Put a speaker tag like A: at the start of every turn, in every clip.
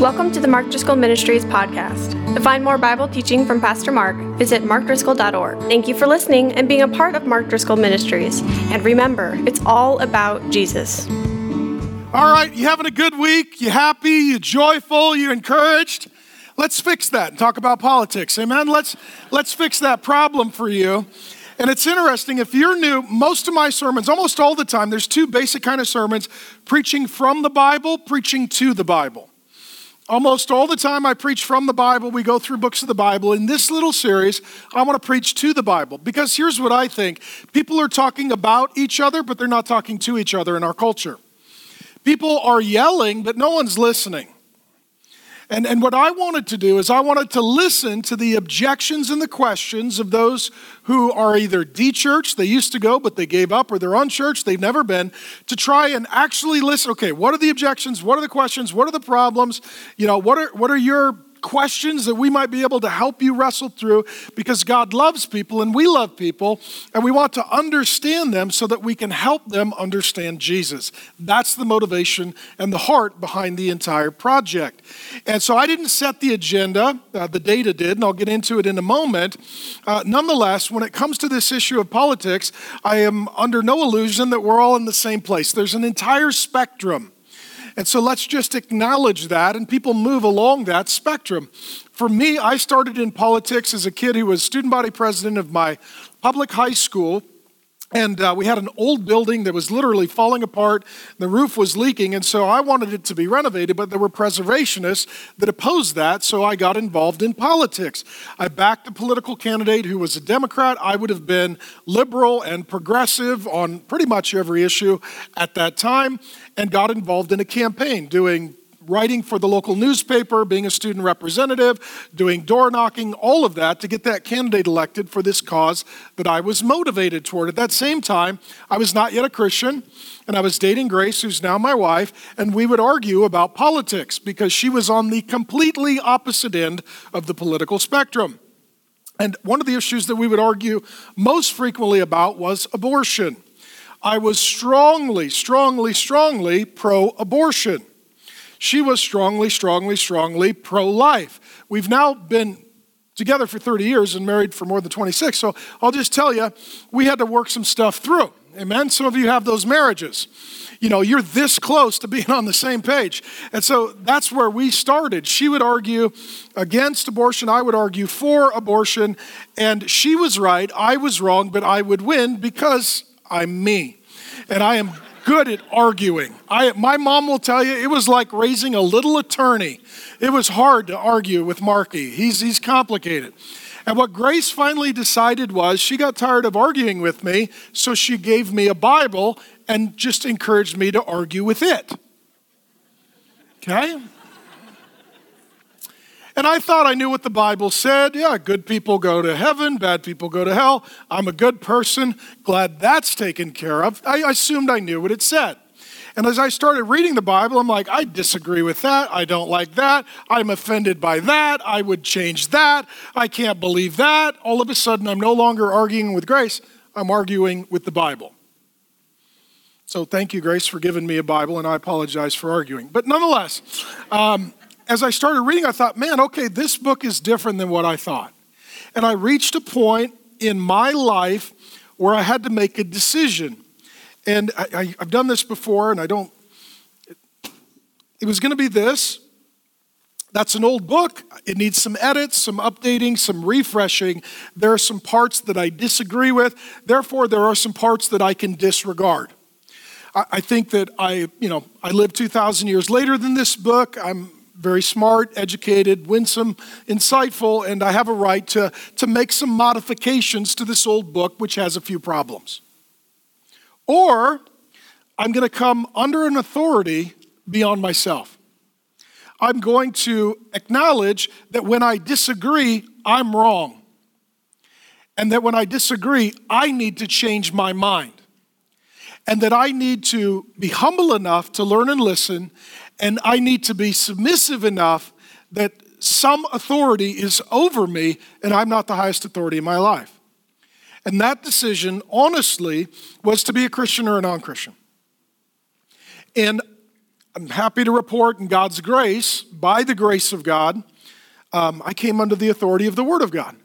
A: Welcome to the Mark Driscoll Ministries podcast. To find more Bible teaching from Pastor Mark, visit markdriscoll.org. Thank you for listening and being a part of Mark Driscoll Ministries. And remember, it's all about Jesus.
B: All right, you having a good week? You happy? You joyful? You encouraged? Let's fix that and talk about politics. Amen. Let's let's fix that problem for you. And it's interesting, if you're new, most of my sermons, almost all the time, there's two basic kind of sermons, preaching from the Bible, preaching to the Bible. Almost all the time I preach from the Bible, we go through books of the Bible. In this little series, I want to preach to the Bible because here's what I think people are talking about each other, but they're not talking to each other in our culture. People are yelling, but no one's listening. And, and what I wanted to do is I wanted to listen to the objections and the questions of those who are either de-churched, they used to go, but they gave up, or they're unchurched, they've never been, to try and actually listen. Okay, what are the objections? What are the questions? What are the problems? You know, what are, what are your questions that we might be able to help you wrestle through because God loves people and we love people and we want to understand them so that we can help them understand Jesus. That's the motivation and the heart behind the entire project. And so I didn't set the agenda, uh, the data did, and I'll get into it in a moment. Uh, nonetheless, when it comes to this issue of politics, I am under no illusion that we're all in the same place. There's an entire spectrum and so let's just acknowledge that, and people move along that spectrum. For me, I started in politics as a kid who was student body president of my public high school. And uh, we had an old building that was literally falling apart. The roof was leaking, and so I wanted it to be renovated, but there were preservationists that opposed that, so I got involved in politics. I backed a political candidate who was a Democrat. I would have been liberal and progressive on pretty much every issue at that time, and got involved in a campaign doing writing for the local newspaper, being a student representative, doing door knocking, all of that to get that candidate elected for this cause that I was motivated toward. At that same time, I was not yet a Christian, and I was dating Grace, who's now my wife, and we would argue about politics because she was on the completely opposite end of the political spectrum. And one of the issues that we would argue most frequently about was abortion. I was strongly, strongly, strongly pro abortion. She was strongly, strongly, strongly pro life. We've now been together for 30 years and married for more than 26. So I'll just tell you, we had to work some stuff through. Amen. Some of you have those marriages. You know, you're this close to being on the same page. And so that's where we started. She would argue against abortion, I would argue for abortion, and she was right, I was wrong, but I would win because I'm me. And I am good at arguing. I, my mom will tell you it was like raising a little attorney. It was hard to argue with Marky. He's, he's complicated. And what Grace finally decided was she got tired of arguing with me, so she gave me a Bible and just encouraged me to argue with it. Okay? And I thought I knew what the Bible said. Yeah, good people go to heaven, bad people go to hell. I'm a good person. Glad that's taken care of. I assumed I knew what it said. And as I started reading the Bible, I'm like, I disagree with that. I don't like that. I'm offended by that. I would change that. I can't believe that. All of a sudden, I'm no longer arguing with Grace, I'm arguing with the Bible. So thank you, Grace, for giving me a Bible, and I apologize for arguing. But nonetheless, um, as I started reading, I thought, man, okay, this book is different than what I thought. And I reached a point in my life where I had to make a decision. And I, have done this before, and I don't, it, it was going to be this. That's an old book. It needs some edits, some updating, some refreshing. There are some parts that I disagree with. Therefore, there are some parts that I can disregard. I, I think that I, you know, I lived 2,000 years later than this book. I'm very smart, educated, winsome, insightful, and I have a right to, to make some modifications to this old book, which has a few problems. Or I'm going to come under an authority beyond myself. I'm going to acknowledge that when I disagree, I'm wrong. And that when I disagree, I need to change my mind. And that I need to be humble enough to learn and listen and I need to be submissive enough that some authority is over me and I'm not the highest authority in my life. And that decision, honestly, was to be a Christian or a non Christian. And I'm happy to report in God's grace, by the grace of God, um, I came under the authority of the Word of God.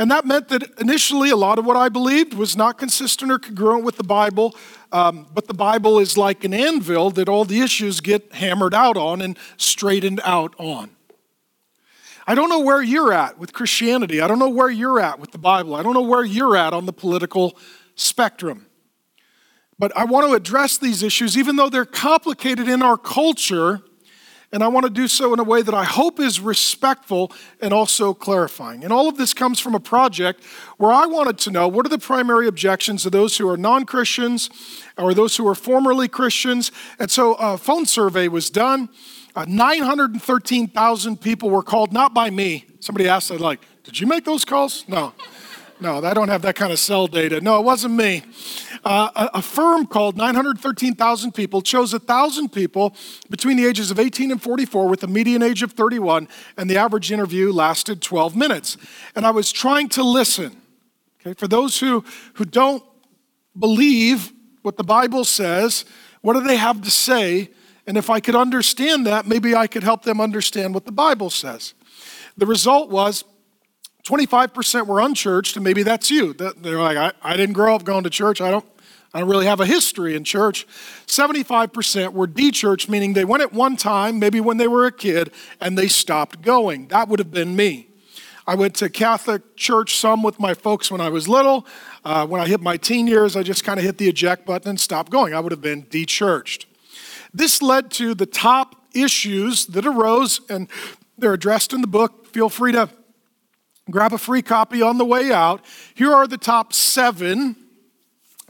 B: And that meant that initially a lot of what I believed was not consistent or congruent with the Bible, um, but the Bible is like an anvil that all the issues get hammered out on and straightened out on. I don't know where you're at with Christianity. I don't know where you're at with the Bible. I don't know where you're at on the political spectrum. But I want to address these issues, even though they're complicated in our culture, and I want to do so in a way that I hope is respectful and also clarifying. And all of this comes from a project where I wanted to know what are the primary objections of those who are non Christians or those who are formerly Christians. And so a phone survey was done. Uh, 913,000 people were called, not by me. Somebody asked, like, did you make those calls? No. No, I don't have that kind of cell data. No, it wasn't me. Uh, a, firm called 913,000 people chose 1,000 people between the ages of 18 and 44 with a median age of 31, and the average interview lasted 12 minutes. And I was trying to listen. Okay, for those who, who don't believe what the Bible says, what do they have to say? And if I could understand that, maybe I could help them understand what the Bible says. The result was 25% were unchurched, and maybe that's you. They're like, I, I didn't grow up going to church. I don't, I don't really have a history in church. 75% were de-churched, meaning they went at one time, maybe when they were a kid, and they stopped going. That would have been me. I went to Catholic church some with my folks when I was little. Uh, when I hit my teen years, I just kind of hit the eject button and stopped going. I would have been de-churched. This led to the top issues that arose, and they're addressed in the book. Feel free to Grab a free copy on the way out. Here are the top seven.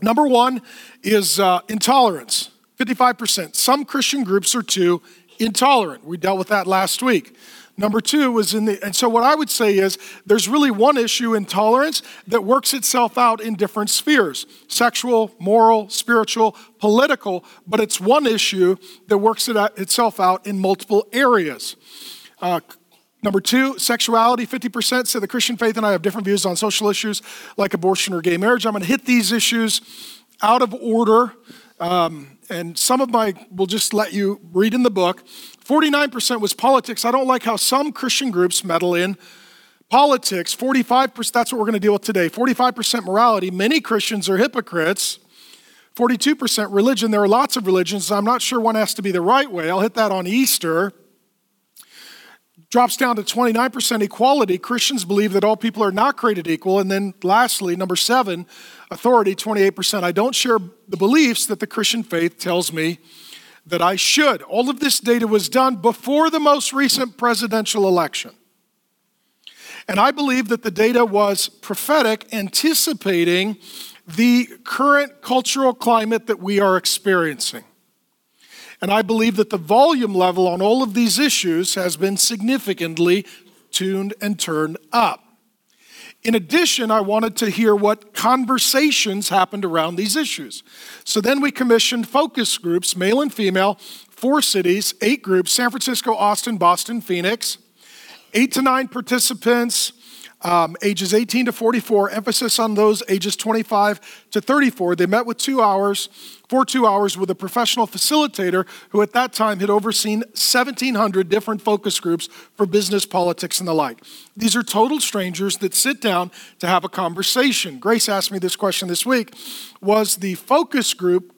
B: Number one is uh, intolerance 55%. Some Christian groups are too intolerant. We dealt with that last week. Number two was in the, and so what I would say is there's really one issue, intolerance, that works itself out in different spheres sexual, moral, spiritual, political, but it's one issue that works it out, itself out in multiple areas. Uh, Number two, sexuality. 50% say the Christian faith and I have different views on social issues like abortion or gay marriage. I'm going to hit these issues out of order. Um, and some of my, we'll just let you read in the book. 49% was politics. I don't like how some Christian groups meddle in politics. 45%, that's what we're going to deal with today. 45% morality. Many Christians are hypocrites. 42% religion. There are lots of religions. I'm not sure one has to be the right way. I'll hit that on Easter drops down to 29% equality. Christians believe that all people are not created equal. And then lastly, number seven, authority, 28%. I don't share the beliefs that the Christian faith tells me that I should. All of this data was done before the most recent presidential election. And I believe that the data was prophetic, anticipating the current cultural climate that we are experiencing. And I believe that the volume level on all of these issues has been significantly tuned and turned up. In addition, I wanted to hear what conversations happened around these issues. So then we commissioned focus groups, male and female, four cities, eight groups San Francisco, Austin, Boston, Phoenix, eight to nine participants, um, ages 18 to 44, emphasis on those ages 25 to 34. They met with two hours, for two hours, with a professional facilitator who at that time had overseen 1,700 different focus groups for business, politics, and the like. These are total strangers that sit down to have a conversation. Grace asked me this question this week Was the focus group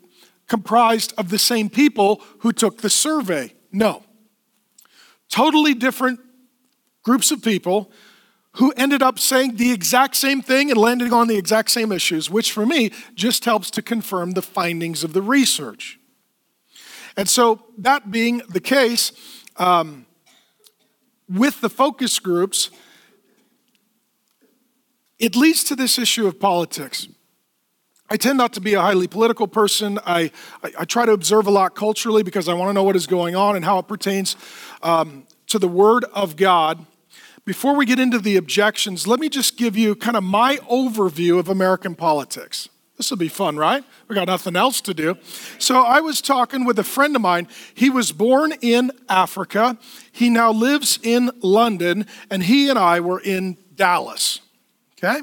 B: comprised of the same people who took the survey? No. Totally different groups of people who ended up saying the exact same thing and landing on the exact same issues, which for me just helps to confirm the findings of the research. And so, that being the case, um, with the focus groups, it leads to this issue of politics. I tend not to be a highly political person. I, I, I try to observe a lot culturally because I want to know what is going on and how it pertains um, to the Word of God. Before we get into the objections, let me just give you kind of my overview of American politics. This will be fun, right? We got nothing else to do. So I was talking with a friend of mine. He was born in Africa. He now lives in London, and he and I were in Dallas. Okay?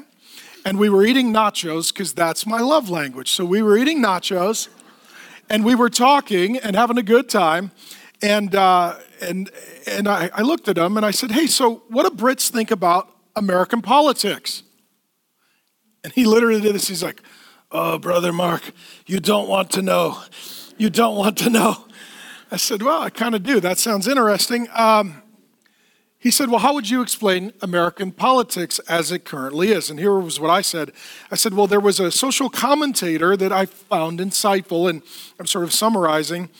B: And we were eating nachos because that's my love language. So we were eating nachos, and we were talking and having a good time. And, uh, and, and I, I looked at him and I said, Hey, so what do Brits think about American politics? And he literally did this. He's like, Oh, Brother Mark, you don't want to know. You don't want to know. I said, Well, I kind of do. That sounds interesting. Um, he said, Well, how would you explain American politics as it currently is? And here was what I said. I said, Well, there was a social commentator that I found insightful, and I'm sort of summarizing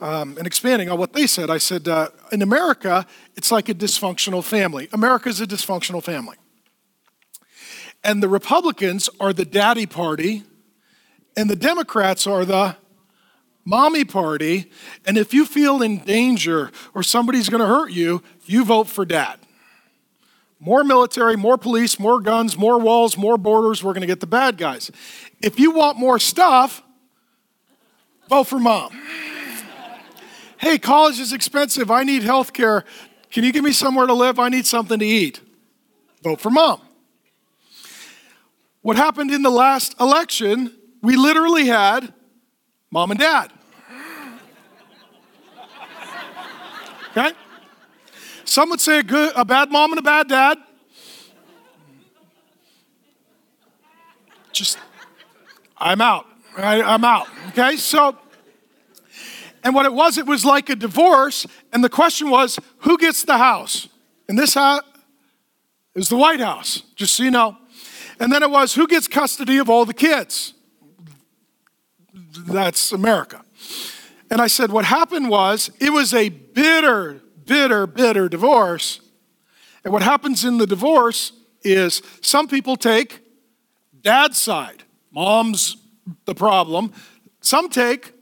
B: um, and expanding on what they said. I said, uh, In America, it's like a dysfunctional family. America is a dysfunctional family. And the Republicans are the daddy party, and the Democrats are the mommy party, and if you feel in danger or somebody's going to hurt you, you vote for dad. More military, more police, more guns, more walls, more borders, we're going to get the bad guys. If you want more stuff, vote for mom. Hey, college is expensive. I need health care. Can you give me somewhere to live? I need something to eat. Vote for mom. What happened in the last election, we literally had mom and dad. Okay? Some would say a, good, a bad mom and a bad dad. Just, I'm out. I, I'm out. Okay? So, and what it was, it was like a divorce, and the question was, who gets the house? And this house is the White House, just so you know. And then it was, who gets custody of all the kids? That's America. And I said, what happened was, it was a bitter, bitter, bitter divorce. And what happens in the divorce is some people take dad's side, mom's the problem. Some take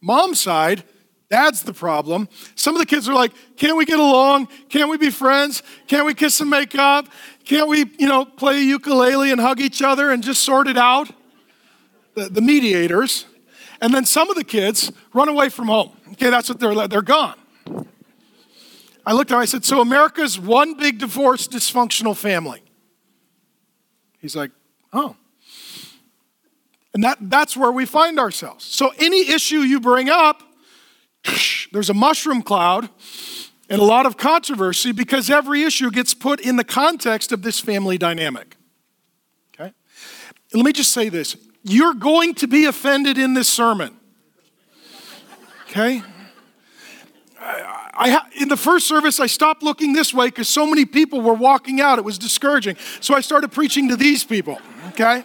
B: mom's side, dad's the problem. Some of the kids are like, can't we get along? Can't we be friends? Can't we kiss and make up? Can't we, you know, play ukulele and hug each other and just sort it out? The, the mediators. And then some of the kids run away from home. Okay, that's what they're, they're gone. I looked at him, I said, So America's one big divorced, dysfunctional family. He's like, Oh. And that, that's where we find ourselves. So any issue you bring up, there's a mushroom cloud and a lot of controversy because every issue gets put in the context of this family dynamic. Okay? let me just say this you're going to be offended in this sermon. Okay? I, I, in the first service, I stopped looking this way because so many people were walking out. It was discouraging. So I started preaching to these people, okay?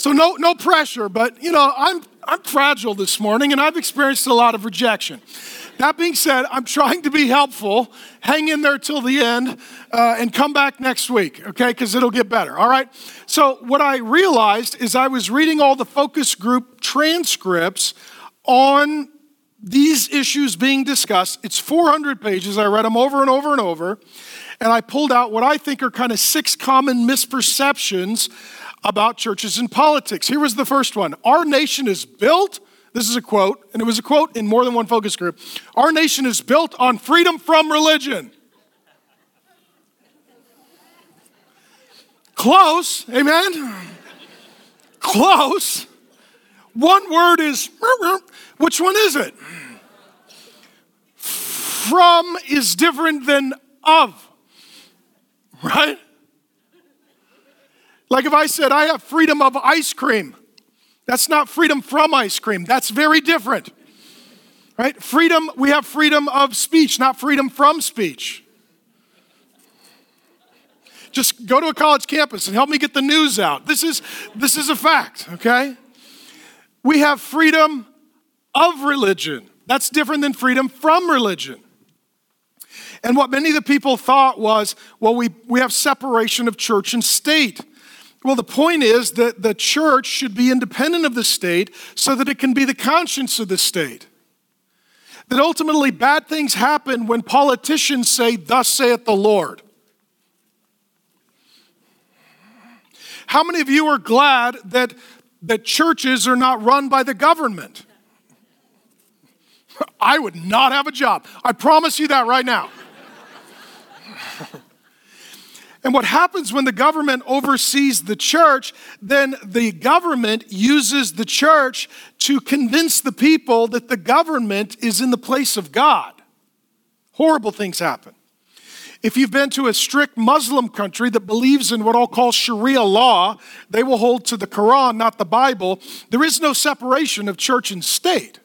B: So no, no pressure, but you know, I'm, I'm fragile this morning and I've experienced a lot of rejection. That being said, I'm trying to be helpful. Hang in there till the end uh, and come back next week, okay? Because it'll get better, all right? So, what I realized is I was reading all the focus group transcripts on these issues being discussed. It's 400 pages. I read them over and over and over. And I pulled out what I think are kind of six common misperceptions about churches and politics. Here was the first one Our nation is built this is a quote, and it was a quote in more than one focus group. Our nation is built on freedom from religion. Close, amen? Close. One word is, which one is it? From is different than of, right? Like if I said, I have freedom of ice cream. That's not freedom from ice cream. That's very different. Right? Freedom, we have freedom of speech, not freedom from speech. Just go to a college campus and help me get the news out. This is this is a fact, okay? We have freedom of religion. That's different than freedom from religion. And what many of the people thought was, well, we, we have separation of church and state. Well, the point is that the church should be independent of the state so that it can be the conscience of the state. That ultimately bad things happen when politicians say, Thus saith the Lord. How many of you are glad that, that churches are not run by the government? I would not have a job. I promise you that right now. And what happens when the government oversees the church, then the government uses the church to convince the people that the government is in the place of God. Horrible things happen. If you've been to a strict Muslim country that believes in what I'll call Sharia law, they will hold to the Quran, not the Bible. There is no separation of church and state.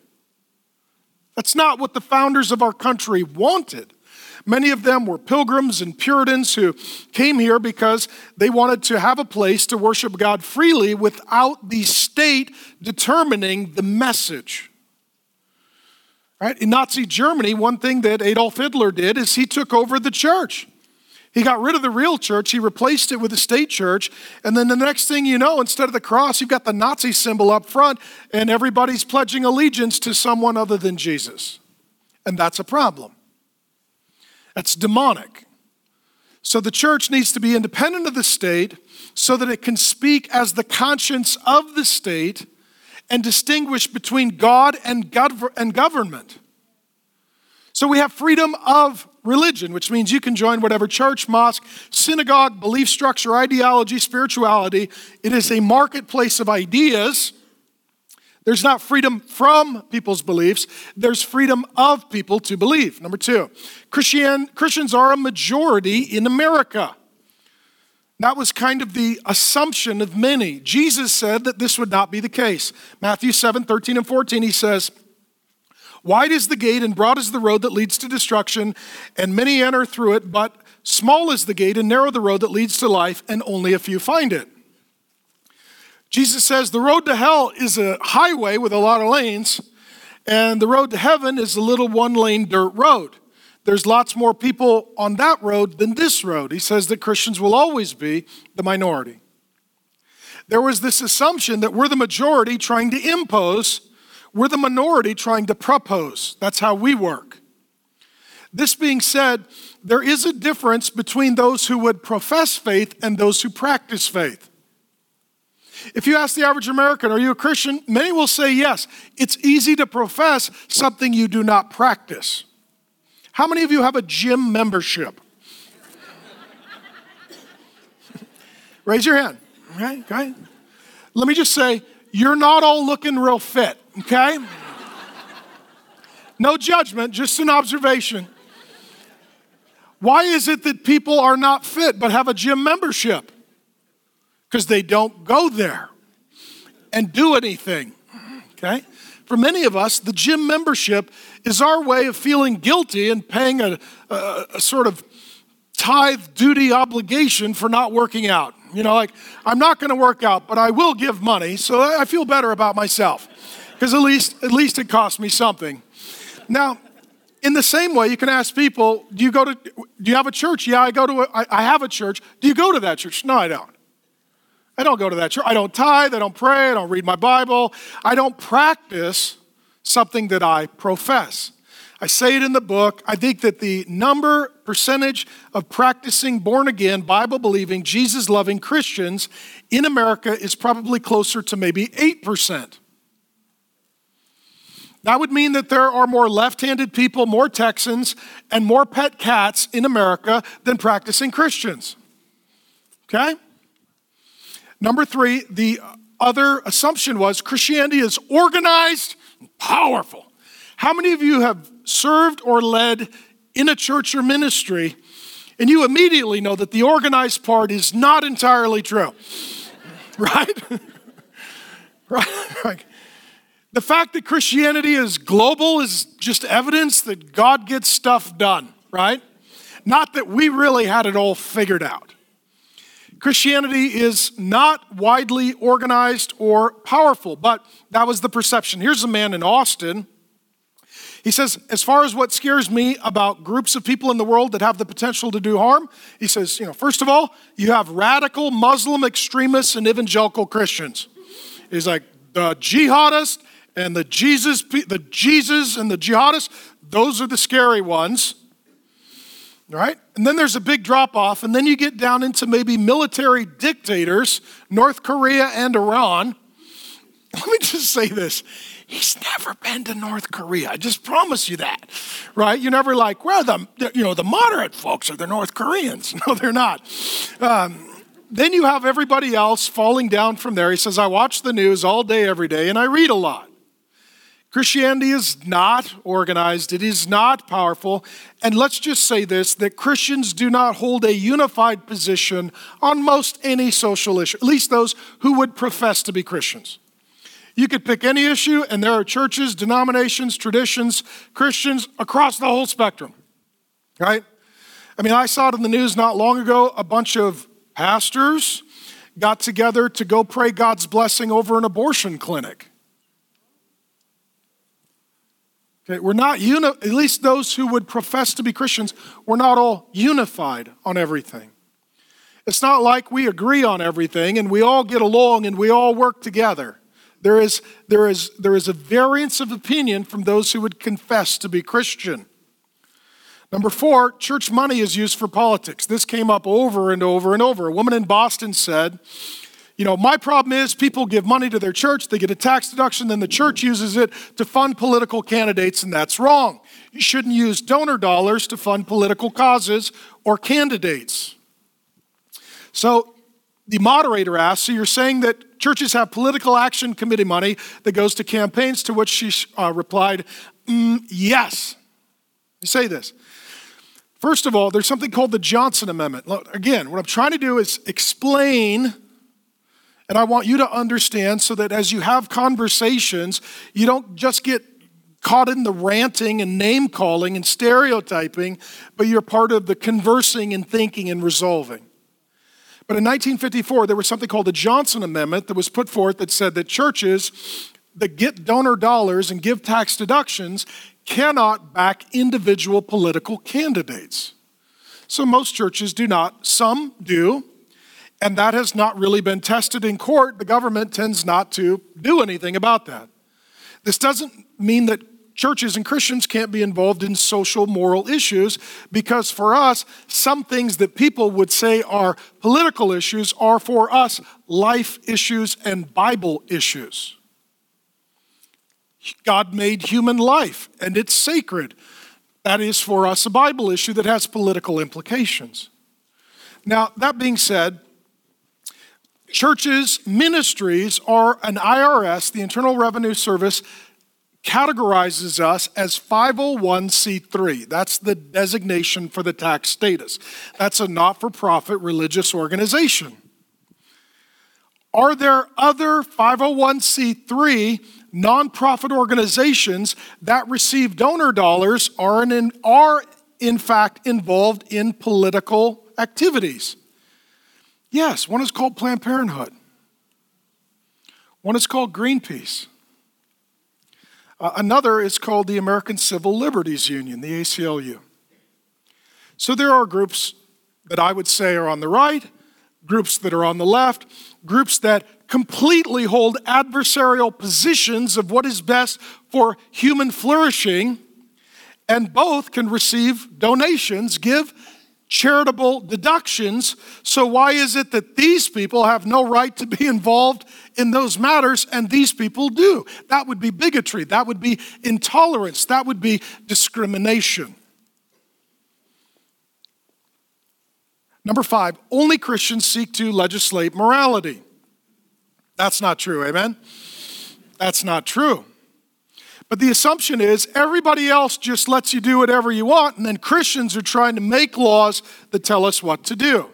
B: That's not what the founders of our country wanted. Many of them were pilgrims and Puritans who came here because they wanted to have a place to worship God freely without the state determining the message. Right? In Nazi Germany, one thing that Adolf Hitler did is he took over the church. He got rid of the real church, he replaced it with a state church, and then the next thing you know, instead of the cross, you've got the Nazi symbol up front, and everybody's pledging allegiance to someone other than Jesus. And that's a problem. That's demonic. So the church needs to be independent of the state so that it can speak as the conscience of the state and distinguish between God and, gov- and government. So we have freedom of religion, which means you can join whatever church, mosque, synagogue, belief structure, ideology, spirituality. It is a marketplace of ideas. There's not freedom from people's beliefs, there's freedom of people to believe. Number two, Christian, Christians are a majority in America. That was kind of the assumption of many. Jesus said that this would not be the case. Matthew 7 13 and 14, he says, Wide is the gate and broad is the road that leads to destruction, and many enter through it, but small is the gate and narrow the road that leads to life, and only a few find it. Jesus says the road to hell is a highway with a lot of lanes, and the road to heaven is a little one lane dirt road there's lots more people on that road than this road. He says that Christians will always be the minority. There was this assumption that we're the majority trying to impose, we're the minority trying to propose. That's how we work. This being said, there is a difference between those who would profess faith and those who practice faith. If you ask the average American, Are you a Christian? many will say yes. It's easy to profess something you do not practice. How many of you have a gym membership? Raise your hand. Okay, okay. Let me just say, you're not all looking real fit, okay? No judgment, just an observation. Why is it that people are not fit but have a gym membership? Because they don't go there and do anything, okay? For many of us, the gym membership is our way of feeling guilty and paying a, a, a sort of tithe duty obligation for not working out. You know, like, I'm not going to work out, but I will give money, so I feel better about myself because at least, at least it cost me something. Now, in the same way, you can ask people, do you go to, do you have a church? Yeah, I go to, a, I, I have a church. Do you go to that church? No, I don't. I don't go to that church. I don't tithe. I don't pray. I don't read my Bible. I don't practice something that I profess. I say it in the book. I think that the number, percentage of practicing born again, Bible believing, Jesus loving Christians in America is probably closer to maybe 8%. That would mean that there are more left handed people, more Texans, and more pet cats in America than practicing Christians. Okay? Number three, the other assumption was Christianity is organized and powerful. How many of you have served or led in a church or ministry and you immediately know that the organized part is not entirely true? right? right? The fact that Christianity is global is just evidence that God gets stuff done, right? Not that we really had it all figured out. Christianity is not widely organized or powerful, but that was the perception. Here's a man in Austin. He says, as far as what scares me about groups of people in the world that have the potential to do harm, he says, you know, first of all, you have radical Muslim extremists and evangelical Christians. He's like, the jihadists and the Jesus, the Jesus and the jihadists, those are the scary ones right? And then there's a big drop off, and then you get down into maybe military dictators, North Korea and Iran. Let me just say this he's never been to North Korea. I just promise you that, right? You're never like, well, the, you know, the moderate folks are the North Koreans. No, they're not. Um, then you have everybody else falling down from there. He says, I watch the news all day, every day, and I read a lot. Christianity is not organized, it is not powerful. And let's just say this that Christians do not hold a unified position on most any social issue, at least those who would profess to be Christians. You could pick any issue, and there are churches, denominations, traditions, Christians across the whole spectrum, right? I mean, I saw it in the news not long ago a bunch of pastors got together to go pray God's blessing over an abortion clinic. Okay, we're not uni- at least those who would profess to be Christians, we're not all unified on everything. It's not like we agree on everything and we all get along and we all work together. There is, there is, there is a variance of opinion from those who would confess to be Christian. Number four, church money is used for politics. This came up over and over and over. A woman in Boston said, you know, my problem is people give money to their church, they get a tax deduction, then the church uses it to fund political candidates, and that's wrong. You shouldn't use donor dollars to fund political causes or candidates. So the moderator asked, So you're saying that churches have political action committee money that goes to campaigns? To which she uh, replied, mm, Yes. You say this. First of all, there's something called the Johnson Amendment. Again, what I'm trying to do is explain and I want you to understand so that as you have conversations, you don't just get caught in the ranting and name calling and stereotyping, but you're part of the conversing and thinking and resolving. But in 1954, there was something called the Johnson Amendment that was put forth that said that churches that get donor dollars and give tax deductions cannot back individual political candidates. So most churches do not, some do, and that has not really been tested in court. The government tends not to do anything about that. This doesn't mean that churches and Christians can't be involved in social moral issues because for us, some things that people would say are political issues are for us life issues and Bible issues. God made human life and it's sacred. That is for us a Bible issue that has political implications. Now, that being said, Churches, ministries are an IRS, the Internal Revenue Service, categorizes us as 501c3. That's the designation for the tax status. That's a not for profit religious organization. Are there other 501c3 nonprofit organizations that receive donor dollars are in, are in fact involved in political activities? Yes, one is called Planned Parenthood, one is called Greenpeace. Uh, another is called the American Civil Liberties Union, the ACLU. So there are groups that I would say are on the right, groups that are on the left, groups that completely hold adversarial positions of what is best for human flourishing, and both can receive donations, give charitable deductions. So, why is it that these people have no right to be involved in those matters and these people do? That would be bigotry. That would be intolerance. That would be discrimination. Number five, only Christians seek to legislate morality. That's not true, amen? That's not true. But the assumption is everybody else just lets you do whatever you want, and then Christians are trying to make laws that tell us what to do.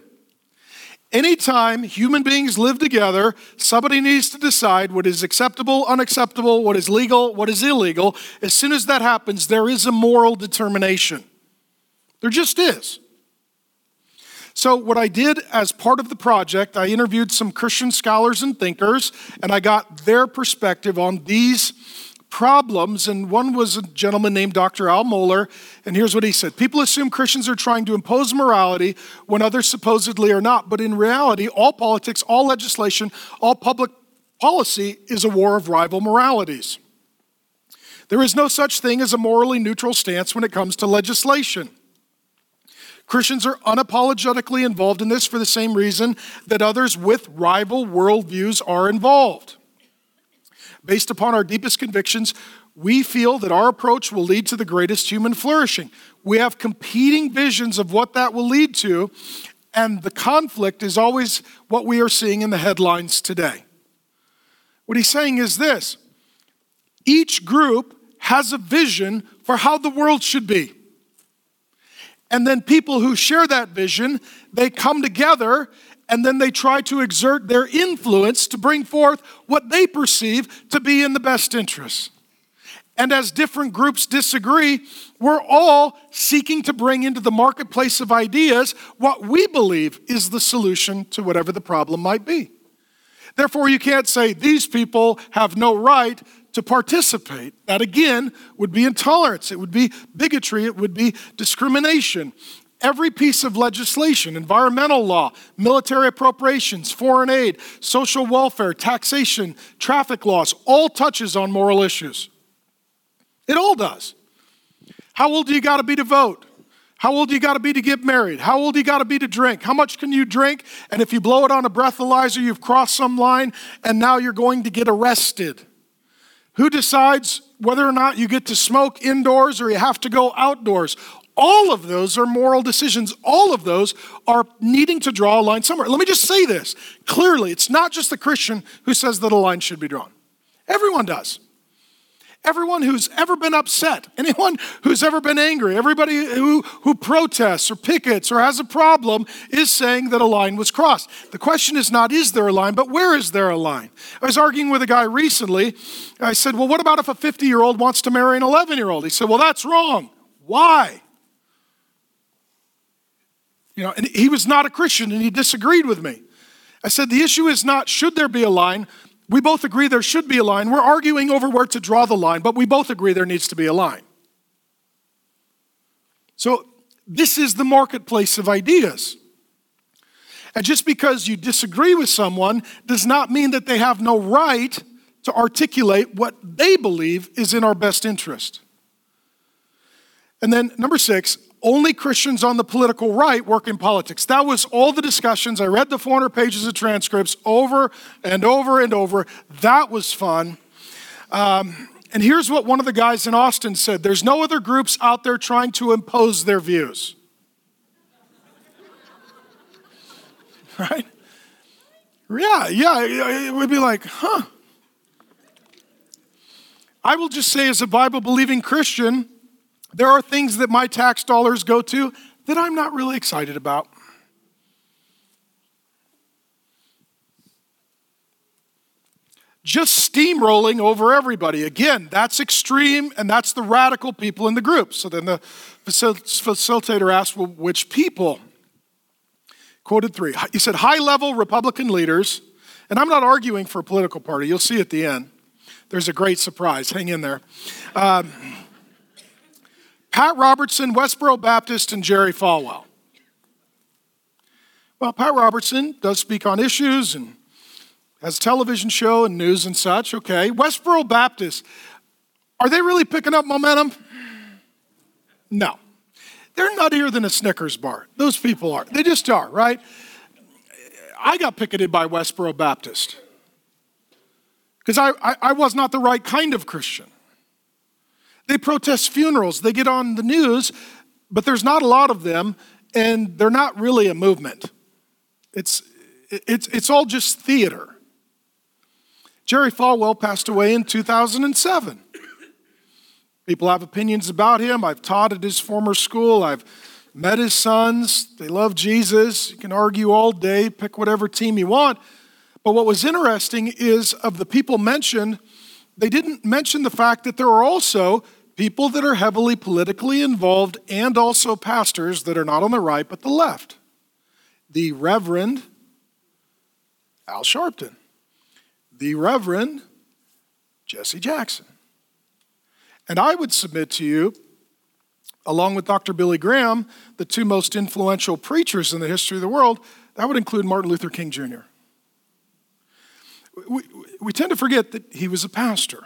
B: Anytime human beings live together, somebody needs to decide what is acceptable, unacceptable, what is legal, what is illegal. As soon as that happens, there is a moral determination. There just is. So, what I did as part of the project, I interviewed some Christian scholars and thinkers, and I got their perspective on these problems, and one was a gentleman named Dr. Al Mohler, and here's what he said People assume Christians are trying to impose morality when others supposedly are not, but in reality, all politics, all legislation, all public policy is a war of rival moralities. There is no such thing as a morally neutral stance when it comes to legislation. Christians are unapologetically involved in this for the same reason that others with rival worldviews are involved. Based upon our deepest convictions, we feel that our approach will lead to the greatest human flourishing. We have competing visions of what that will lead to, and the conflict is always what we are seeing in the headlines today. What he's saying is this each group has a vision for how the world should be. And then people who share that vision, they come together and then they try to exert their influence to bring forth what they perceive to be in the best interests. And as different groups disagree, we're all seeking to bring into the marketplace of ideas what we believe is the solution to whatever the problem might be. Therefore, you can't say these people have no right to participate. That again would be intolerance, it would be bigotry, it would be discrimination. Every piece of legislation, environmental law, military appropriations, foreign aid, social welfare, taxation, traffic laws, all touches on moral issues. It all does. How old do you got to be to vote? How old do you got to be to get married? How old do you got to be to drink? How much can you drink? And if you blow it on a breathalyzer, you've crossed some line and now you're going to get arrested. Who decides whether or not you get to smoke indoors or you have to go outdoors? All of those are moral decisions. All of those are needing to draw a line somewhere. Let me just say this clearly it's not just the Christian who says that a line should be drawn, everyone does. Everyone who's ever been upset, anyone who's ever been angry, everybody who, who protests or pickets or has a problem is saying that a line was crossed. The question is not, is there a line, but where is there a line? I was arguing with a guy recently. I said, well, what about if a 50 year old wants to marry an 11 year old? He said, well, that's wrong. Why? You know, and he was not a Christian and he disagreed with me. I said, the issue is not should there be a line, we both agree there should be a line. We're arguing over where to draw the line, but we both agree there needs to be a line. So, this is the marketplace of ideas. And just because you disagree with someone does not mean that they have no right to articulate what they believe is in our best interest. And then, number six, only Christians on the political right work in politics. That was all the discussions. I read the 400 pages of transcripts over and over and over. That was fun. Um, and here's what one of the guys in Austin said there's no other groups out there trying to impose their views. right? Yeah, yeah, it would be like, huh. I will just say, as a Bible believing Christian, there are things that my tax dollars go to that I'm not really excited about. Just steamrolling over everybody. Again, that's extreme, and that's the radical people in the group. So then the facilitator asked, Well, which people? Quoted three. He said, High level Republican leaders, and I'm not arguing for a political party, you'll see at the end. There's a great surprise. Hang in there. Um, Pat Robertson, Westboro Baptist, and Jerry Falwell. Well, Pat Robertson does speak on issues and has a television show and news and such. Okay. Westboro Baptist, are they really picking up momentum? No. They're nuttier than a Snickers bar. Those people are. They just are, right? I got picketed by Westboro Baptist because I, I, I was not the right kind of Christian. They protest funerals, they get on the news, but there's not a lot of them, and they're not really a movement. It's, it's, it's all just theater. Jerry Falwell passed away in 2007. People have opinions about him. I've taught at his former school. I've met his sons. They love Jesus. You can argue all day, pick whatever team you want. But what was interesting is of the people mentioned, they didn't mention the fact that there are also people that are heavily politically involved and also pastors that are not on the right but the left. The Reverend Al Sharpton, the Reverend Jesse Jackson. And I would submit to you, along with Dr. Billy Graham, the two most influential preachers in the history of the world, that would include Martin Luther King Jr. We, we tend to forget that he was a pastor.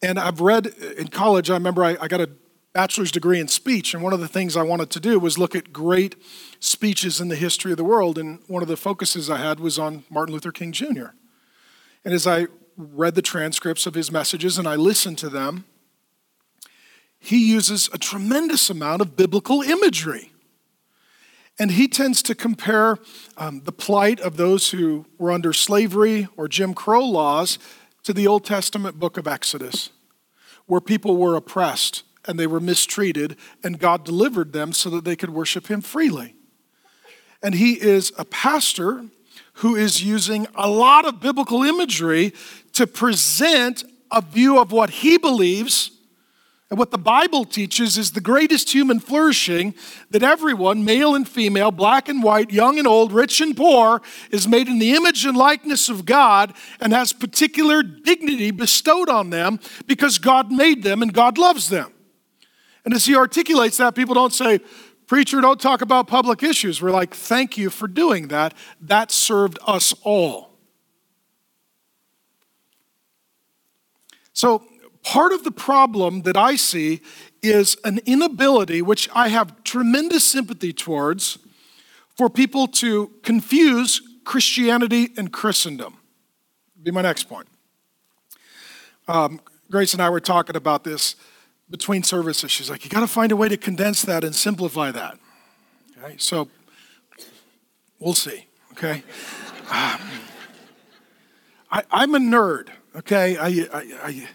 B: And I've read in college, I remember I, I, got a bachelor's degree in speech, and one of the things I wanted to do was look at great speeches in the history of the world. And one of the focuses I had was on Martin Luther King Jr. And as I read the transcripts of his messages and I listened to them, he uses a tremendous amount of biblical imagery. And he tends to compare um, the plight of those who were under slavery or Jim Crow laws to the Old Testament book of Exodus, where people were oppressed and they were mistreated, and God delivered them so that they could worship him freely. And he is a pastor who is using a lot of biblical imagery to present a view of what he believes and what the Bible teaches is the greatest human flourishing that everyone, male and female, black and white, young and old, rich and poor, is made in the image and likeness of God and has particular dignity bestowed on them because God made them and God loves them. And as he articulates that, people don't say, Preacher, don't talk about public issues. We're like, Thank you for doing that. That served us all. So, Part of the problem that I see is an inability, which I have tremendous sympathy towards, for people to confuse Christianity and Christendom. Be my next point. Um, Grace and I were talking about this between services. She's like, you got to find a way to condense that and simplify that. Okay, so we'll see. Okay, um, I, am a nerd. Okay, I, I, I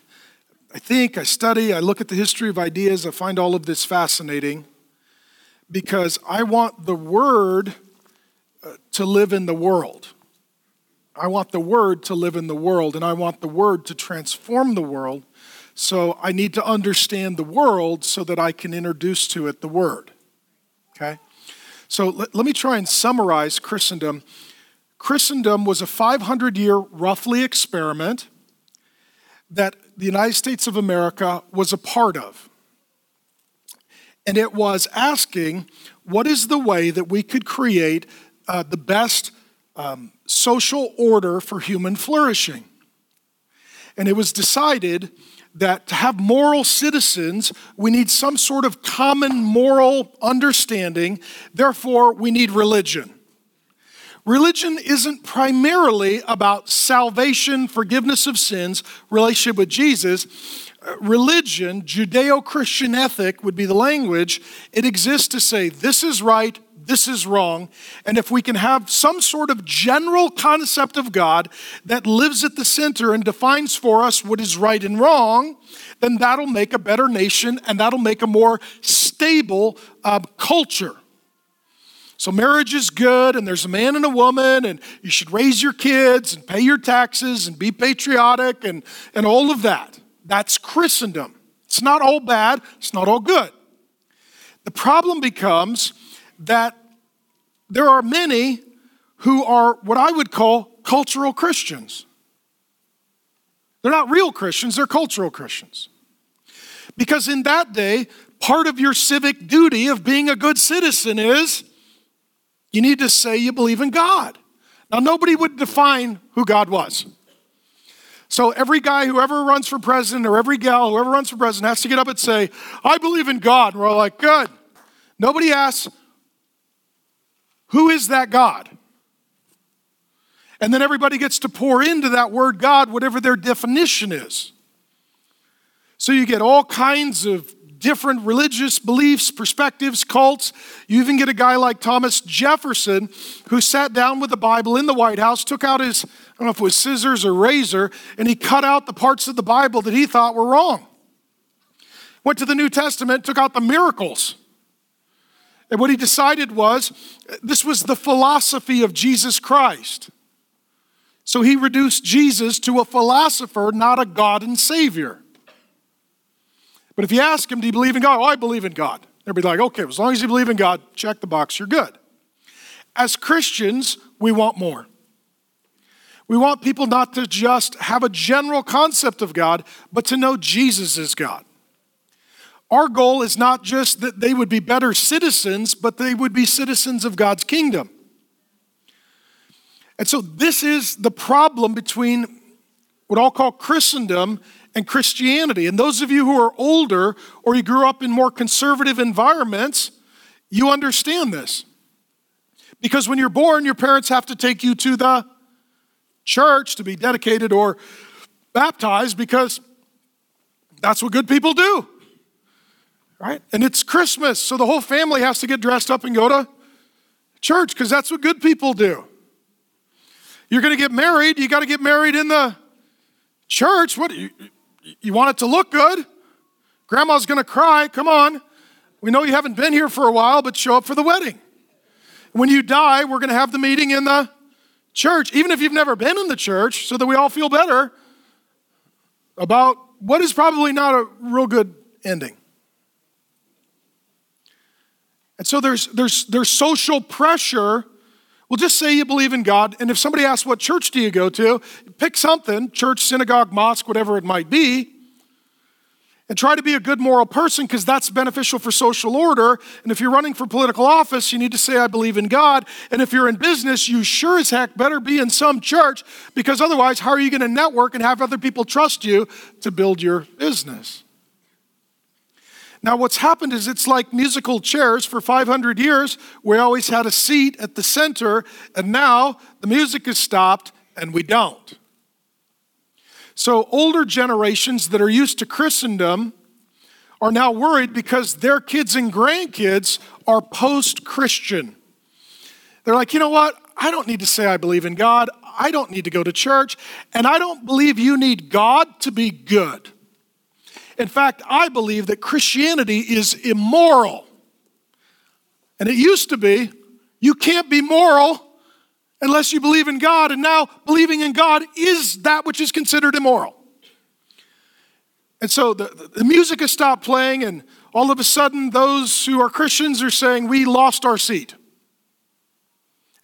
B: I think, I study, I look at the history of ideas, I find all of this fascinating because I want the Word uh, to live in the world. I want the Word to live in the world, and I want the Word to transform the world. So I need to understand the world so that I can introduce to it the Word. Okay? So let, let me try and summarize Christendom. Christendom was a 500 year, roughly, experiment that the United States of America was a part of. And it was asking what is the way that we could create uh, the best um, social order for human flourishing. And it was decided that to have moral citizens, we need some sort of common moral understanding. Therefore, we need religion. Religion isn't primarily about salvation, forgiveness of sins, relationship with Jesus. Uh, religion, Judeo Christian ethic would be the language. It exists to say this is right, this is wrong. And if we can have some sort of general concept of God that lives at the center and defines for us what is right and wrong, then that'll make a better nation and that'll make a more stable uh, culture. So, marriage is good, and there's a man and a woman, and you should raise your kids and pay your taxes and be patriotic and, and all of that. That's Christendom. It's not all bad, it's not all good. The problem becomes that there are many who are what I would call cultural Christians. They're not real Christians, they're cultural Christians. Because in that day, part of your civic duty of being a good citizen is you need to say you believe in God. Now, nobody would define who God was. So every guy who ever runs for president or every gal who ever runs for president has to get up and say, I believe in God. And we're all like, good. Nobody asks, who is that God? And then everybody gets to pour into that word God whatever their definition is. So you get all kinds of different religious beliefs, perspectives, cults. You even get a guy like Thomas Jefferson who sat down with the Bible in the White House, took out his, I don't know if it was scissors or razor, and he cut out the parts of the Bible that he thought were wrong. Went to the New Testament, took out the miracles. And what he decided was this was the philosophy of Jesus Christ. So he reduced Jesus to a philosopher, not a God and Savior. But if you ask him, do you believe in God? Oh, I believe in God. They'll be like, okay, as long as you believe in God, check the box, you're good. As Christians, we want more. We want people not to just have a general concept of God, but to know Jesus is God. Our goal is not just that they would be better citizens, but they would be citizens of God's kingdom. And so, this is the problem between what I'll call Christendom and Christianity. And those of you who are older or you grew up in more conservative environments, you understand this. Because when you're born, your parents have to take you to the church to be dedicated, or baptized because that's what good people do. Right? And it's Christmas, so the whole family has to get dressed up and go to church because that's what good people do. You're going to get married, you got to get married in the church. What you, want it to look good? Grandma's going to cry. Come on. We know you haven't been here for a while, but show up for the wedding. When you die, we're going to have the meeting in the church, even if you've never been in the church, so that we all feel better about what is probably not a real good ending. And so there's, there's, there's social pressure. Well, just say you believe in God, and if somebody asks, What church do you go to? pick something church, synagogue, mosque, whatever it might be and try to be a good moral person because that's beneficial for social order. And if you're running for political office, you need to say, I believe in God. And if you're in business, you sure as heck better be in some church because otherwise, how are you going to network and have other people trust you to build your business? Now, what's happened is it's like musical chairs for 500 years. We always had a seat at the center, and now the music is stopped and we don't. So, older generations that are used to Christendom are now worried because their kids and grandkids are post Christian. They're like, you know what? I don't need to say I believe in God. I don't need to go to church. And I don't believe you need God to be good. In fact, I believe that Christianity is immoral. And it used to be, you can't be moral unless you believe in God. And now believing in God is that which is considered immoral. And so the, the music has stopped playing, and all of a sudden, those who are Christians are saying, We lost our seat.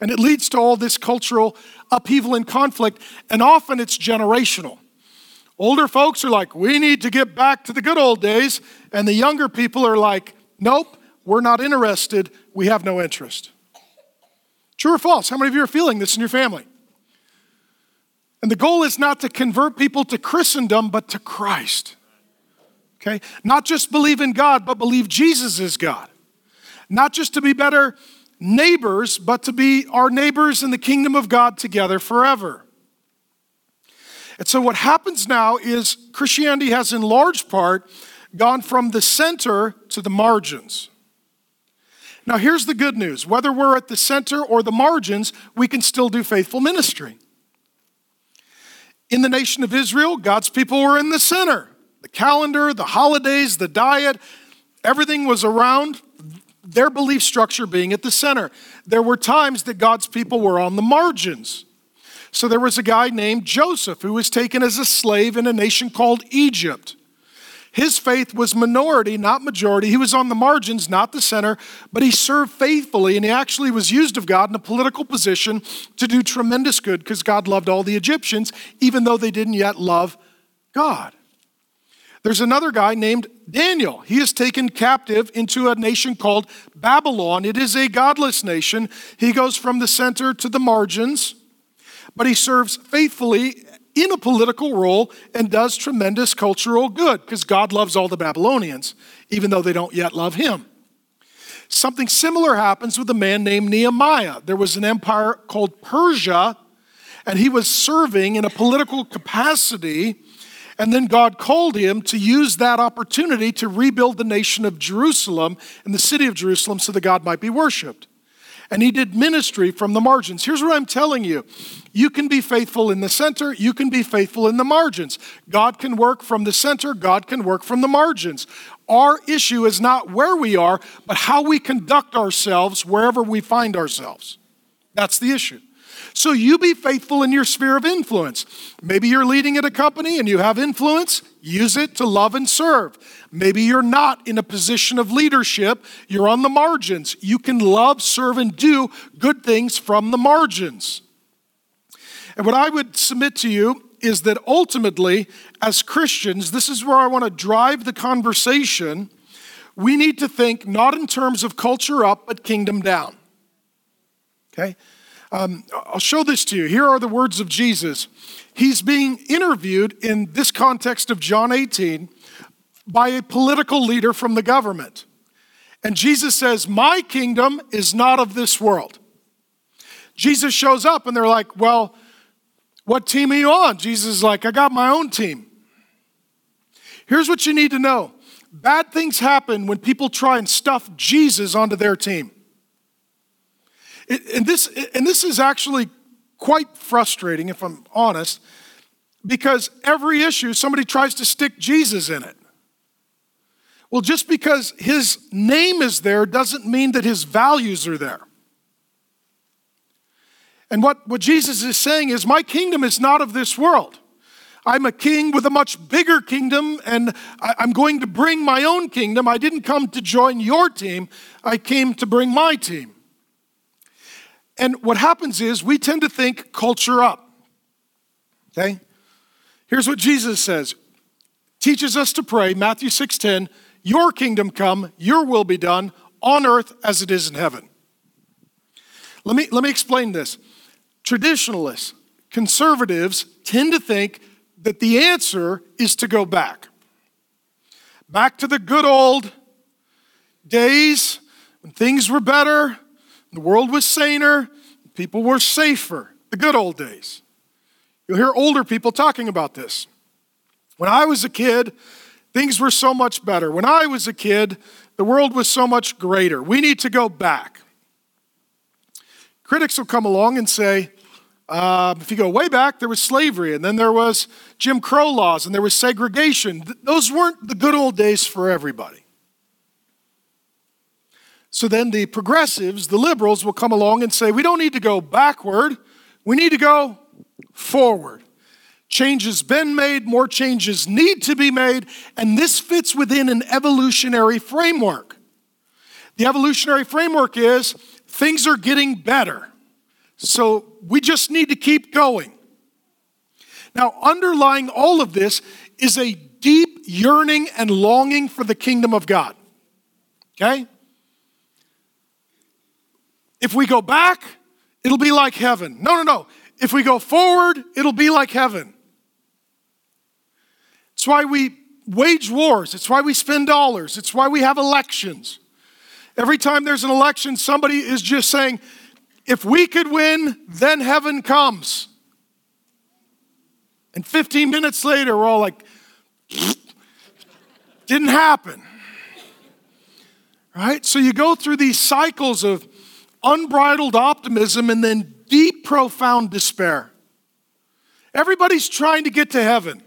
B: And it leads to all this cultural upheaval and conflict, and often it's generational. Older folks are like, We need to get back to the good old days, and the younger people are like, Nope, we're not interested, we have no interest. True or false? How many of you are feeling this in your family? And the goal is not to convert people to Christendom, but to Christ. Okay? Not just believe in God, but believe Jesus is God. Not just to be better neighbors, but to be our neighbors in the kingdom of God together forever. And so, what happens now is Christianity has, in large part, gone from the center to the margins. Now, here's the good news whether we're at the center or the margins, we can still do faithful ministry. In the nation of Israel, God's people were in the center. The calendar, the holidays, the diet, everything was around their belief structure being at the center. There were times that God's people were on the margins. So there was a guy named Joseph who was taken as a slave in a nation called Egypt. His faith was minority, not majority. He was on the margins, not the center, but he served faithfully and he actually was used of God in a political position to do tremendous good because God loved all the Egyptians, even though they didn't yet love God. There's another guy named Daniel. He is taken captive into a nation called Babylon. It is a godless nation. He goes from the center to the margins, but he serves faithfully in a political role and does tremendous cultural good because God loves all the Babylonians, even though they don't yet love him. Something similar happens with a man named Nehemiah. There was an empire called Persia, and he was serving in a political capacity. And then God called him to use that opportunity to rebuild the nation of Jerusalem and the city of Jerusalem so that God might be worshiped and he did ministry from the margins. Here's what I'm telling you you can be faithful in the center, you can be faithful in the margins. God can work from the center, God can work from the margins. Our issue is not where we are, but how we conduct ourselves wherever we find ourselves. That's the issue. So you be faithful in your sphere of influence. Maybe you're leading at a company and you have influence, use it to love and serve. Maybe you're not in a position of leadership, you're on the margins. You can love, serve, and do good things from the margins. And what I would submit to you is that ultimately, as Christians, this is where I want to drive the conversation. We need to think not in terms of culture up, but kingdom down. Okay? Um, I'll show this to you. Here are the words of Jesus. He's being interviewed in this context of John 18 by a political leader from the government. And Jesus says, My kingdom is not of this world. Jesus shows up and they're like, Well, What team are you on? Jesus is like, I got my own team. Here's what you need to know bad things happen when people try and stuff Jesus onto their team. And, this, and this is actually quite frustrating, if I'm honest, because every issue somebody tries to stick Jesus in it. Well, just because his name is there doesn't mean that his values are there. And what, what Jesus is saying is, My kingdom is not of this world. I'm a king with a much bigger kingdom, and I, I'm going to bring my own kingdom. I didn't come to join your team, I came to bring my team. And what happens is we tend to think culture up. Okay? Here's what Jesus says. Teaches us to pray, Matthew 6:10, "Your kingdom come, your will be done on earth as it is in heaven." Let me let me explain this. Traditionalists, conservatives tend to think that the answer is to go back. Back to the good old days when things were better, the world was saner, people were safer, the good old days. You'll hear older people talking about this. When I was a kid, things were so much better. When I was a kid, the world was so much greater. We need to go back. Critics will come along and say, uh, if you go way back, there was slavery, and then there was Jim Crow laws, and there was segregation. Those weren't the good old days for everybody. So then the progressives, the liberals, will come along and say, we don't need to go backward, we need to go forward. Change has been made, more changes need to be made, and this fits within an evolutionary framework. The evolutionary framework is things are getting better, so we just need to keep going. Now, underlying all of this is a deep yearning and longing for the kingdom of God. Okay? If we go back, it'll be like heaven. No, no, no. If we go forward, it'll be like heaven. It's why we wage wars. It's why we spend dollars. It's why we have elections. Every time there's an election, somebody is just saying, if we could win, then heaven comes. And 15 minutes later, we're all like, didn't happen. Right? So you go through these cycles of unbridled optimism and then deep, profound despair. Everybody's trying to get to heaven.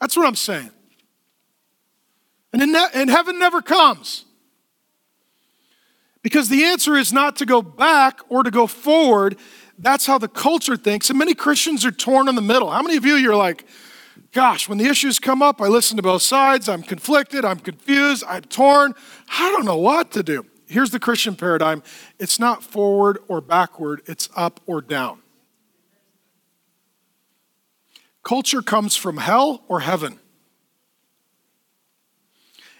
B: That's what I'm saying. And, that, and heaven never comes. Because the answer is not to go back or to go forward. That's how the culture thinks. And many Christians are torn in the middle. How many of you you're like, gosh, when the issues come up, I listen to both sides, I'm conflicted, I'm confused, I'm torn, I don't know what to do here's the Christian paradigm it's not forward or backward, it's up or down. Culture comes from hell or heaven.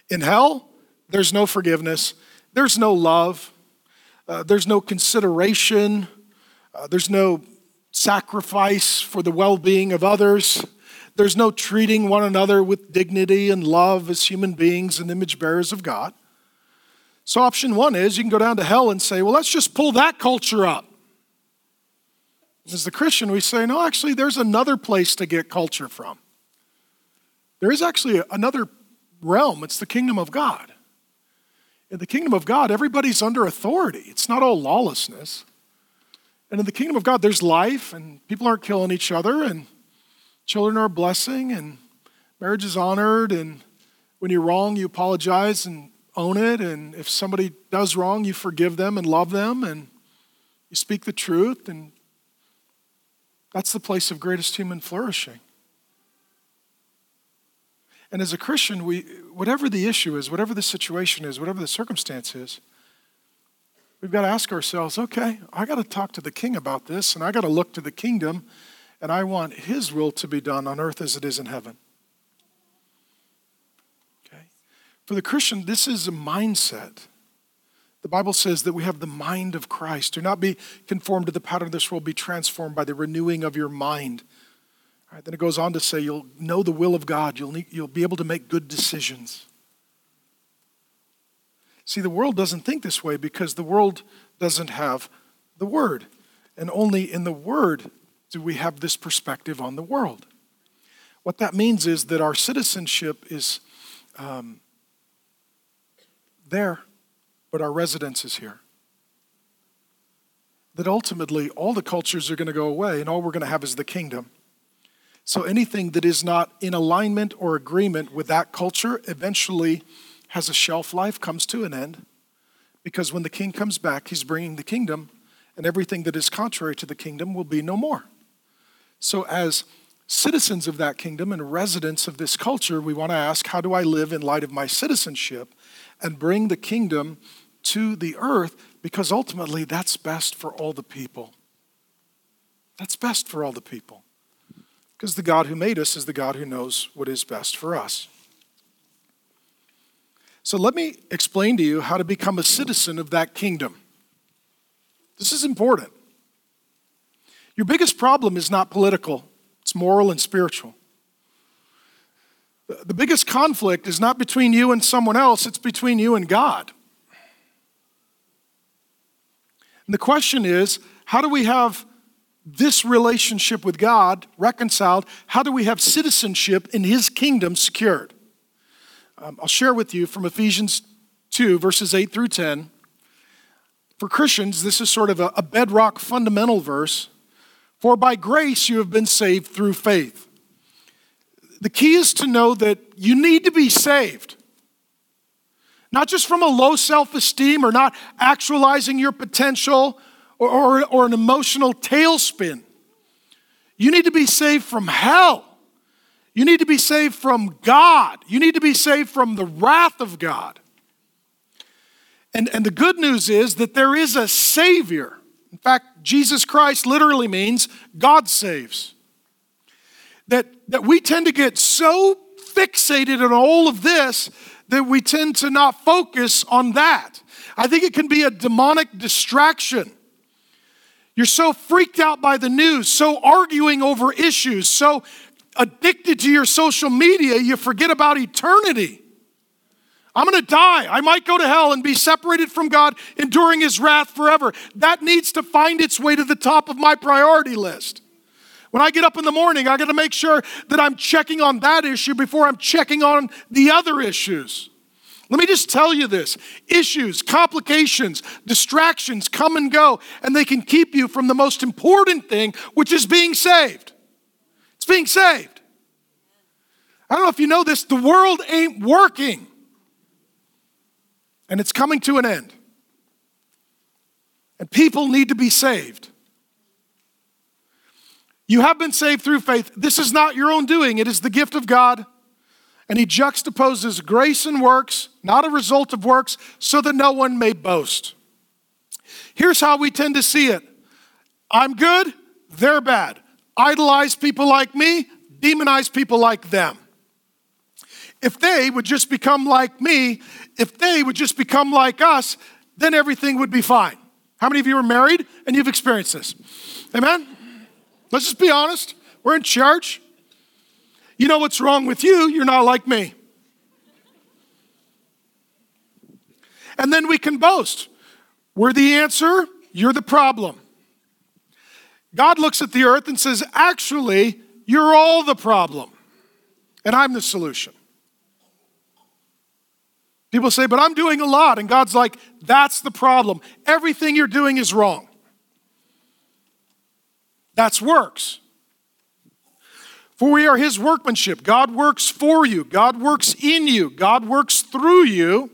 B: In hell, there's no forgiveness, there's no love, uh, there's no consideration, uh, there's no sacrifice for the well being of others. There's no treating one another with dignity and love as human beings and image bearers of God. So, option one is you can go down to hell and say, well, let's just pull that culture up. As the Christian, we say, no, actually, there's another place to get culture from. There is actually another realm, it's the kingdom of God. In the kingdom of God, everybody's under authority, it's not all lawlessness. And in the kingdom of God, there's life, and people aren't killing each other, and children are a blessing, and marriage is honored, and when you're wrong, you apologize and own it. And if somebody does wrong, you forgive them and love them and you speak the truth. And that's the place of greatest human flourishing. And as a Christian, we, whatever the issue is, whatever the situation is, whatever the circumstance is, we've got to ask ourselves okay, I got to talk to the king about this, and I got to look to the kingdom, and I want his will to be done on earth as it is in heaven. For the Christian, this is a mindset. The Bible says that we have the mind of Christ. Do not be conformed to the pattern of this world, be transformed by the renewing of your mind. Then it goes on to say you'll know the will of God, you'll, need, you'll be able to make good decisions. See, the world doesn't think this way because the world doesn't have the Word. And only in the Word do we have this perspective on the world. What that means is that our citizenship is um, there, but our residence is here. That ultimately all the cultures are going to go away and all we're going to have is the kingdom. So anything that is not in alignment or agreement with that culture eventually has a shelf life, comes to an end. Because when the king comes back, he's bringing the kingdom, and everything that is contrary to the kingdom will be no more. So, as citizens of that kingdom and residents of this culture, we want to ask how do I live in light of my citizenship and bring the kingdom to the earth? Because ultimately, that's best for all the people. That's best for all the people. Because the God who made us is the God who knows what is best for us. So let me explain to you how to become a citizen of that kingdom. This is important. Your biggest problem is not political, it's moral and spiritual. The biggest conflict is not between you and someone else, it's between you and God. And the question is how do we have this relationship with God reconciled? How do we have citizenship in His kingdom secured? Um, I'll share with you from Ephesians 2, verses 8 through 10. For Christians, this is sort of a, a bedrock fundamental verse. For by grace you have been saved through faith. The key is to know that you need to be saved. Not just from a low self esteem or not actualizing your potential or, or, or, an emotional tailspin. You need to be saved from hell. You need to be saved from God. You need to be saved from the wrath of God. And, and the good news is that there is a Savior. In fact, Jesus Christ literally means God saves. That, that we tend to get so fixated on all of this that we tend to not focus on that. I think it can be a demonic distraction. You're so freaked out by the news, so arguing over issues, so addicted to your social media, you forget about eternity. I'm going to die. I might go to hell and be separated from God, enduring his wrath forever. That needs to find its way to the top of my priority list. When I get up in the morning, I got to make sure that I'm checking on that issue before I'm checking on the other issues. Let me just tell you this issues, complications, distractions come and go, and they can keep you from the most important thing, which is being saved It's being saved. I don't know if you know this, the world ain't working. And it's coming to an end. And people need to be saved. You have been saved through faith. This is not your own doing, it is the gift of God. And he juxtaposes grace and works, not a result of works, so that no one may boast. Here's how we tend to see it I'm good, they're bad idolize people like me, demonize people like them. If they would just become like me, if they would just become like us, then everything would be fine. How many of you are married and you've experienced this? Amen? Let's just be honest. We're in church. You know what's wrong with you? You're not like me. And then we can boast. We're the answer, you're the problem. God looks at the earth and says, Actually, you're all the problem, and I'm the solution. People say, But I'm doing a lot. And God's like, That's the problem. Everything you're doing is wrong. That's works. For we are his workmanship. God works for you, God works in you, God works through you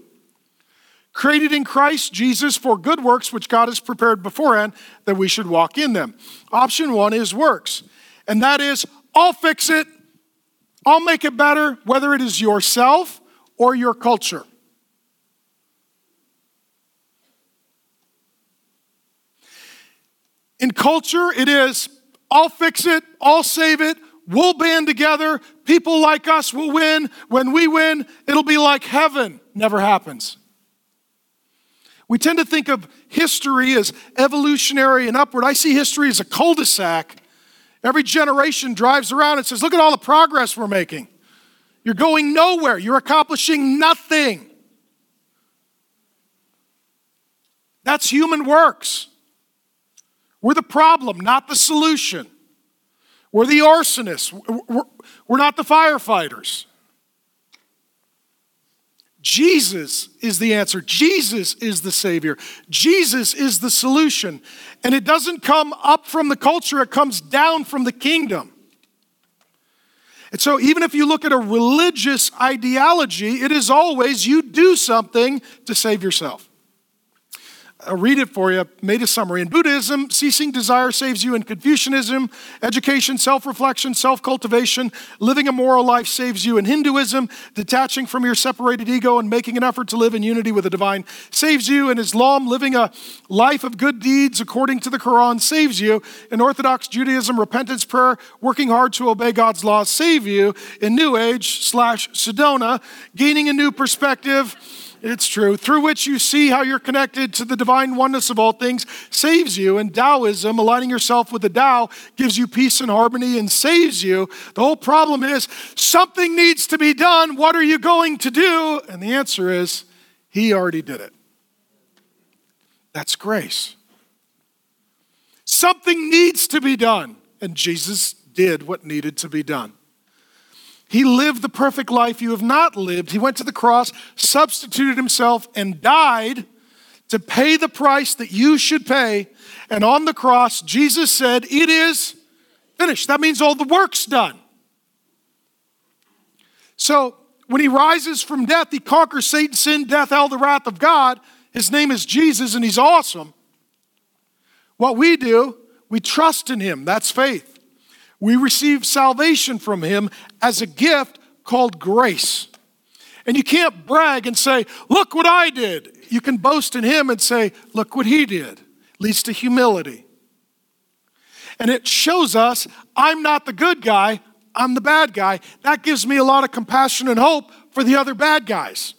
B: created in Christ Jesus for good works which God has prepared beforehand that we should walk in them. Option one is works, and that is I'll fix it, I'll make it better, whether it is yourself or your culture. In culture, it is I'll fix it, I'll save it, we'll band together, people like us will win. When we win, it'll be like heaven. Never happens. We tend to think of history as evolutionary and upward. I see history as a cul de sac. Every generation drives around and says, Look at all the progress we're making. You're going nowhere, you're accomplishing nothing. That's human works. We're the problem, not the solution. We're the arsonists. We're not the firefighters. Jesus is the answer. Jesus is the Savior. Jesus is the solution. And it doesn't come up from the culture, it comes down from the kingdom. And so, even if you look at a religious ideology, it is always you do something to save yourself. I'll read it for you, made a summary. In Buddhism, ceasing desire saves you. In Confucianism, education, self reflection, self cultivation, living a moral life saves you. In Hinduism, detaching from your separated ego and making an effort to live in unity with the divine saves you. In Islam, living a life of good deeds according to the Quran saves you. In Orthodox Judaism, repentance, prayer, working hard to obey God's laws save you. In New Age slash Sedona, gaining a new perspective, it's true. Through which you see how you're connected to the divine oneness of all things saves you. And Taoism, aligning yourself with the Tao, gives you peace and harmony and saves you. The whole problem is something needs to be done. What are you going to do? And the answer is He already did it. That's grace. Something needs to be done. And Jesus did what needed to be done. He lived the perfect life you have not lived. He went to the cross, substituted himself, and died to pay the price that you should pay. And on the cross, Jesus said, It is finished. That means all the work's done. So when he rises from death, he conquers Satan, sin, death, hell, the wrath of God. His name is Jesus, and he's awesome. What we do, we trust in him. That's faith. We receive salvation from Him as a gift called grace. And you can't brag and say, Look what I did. You can boast in Him and say, Look what He did. Leads to humility. And it shows us I'm not the good guy, I'm the bad guy. That gives me a lot of compassion and hope for the other bad guys.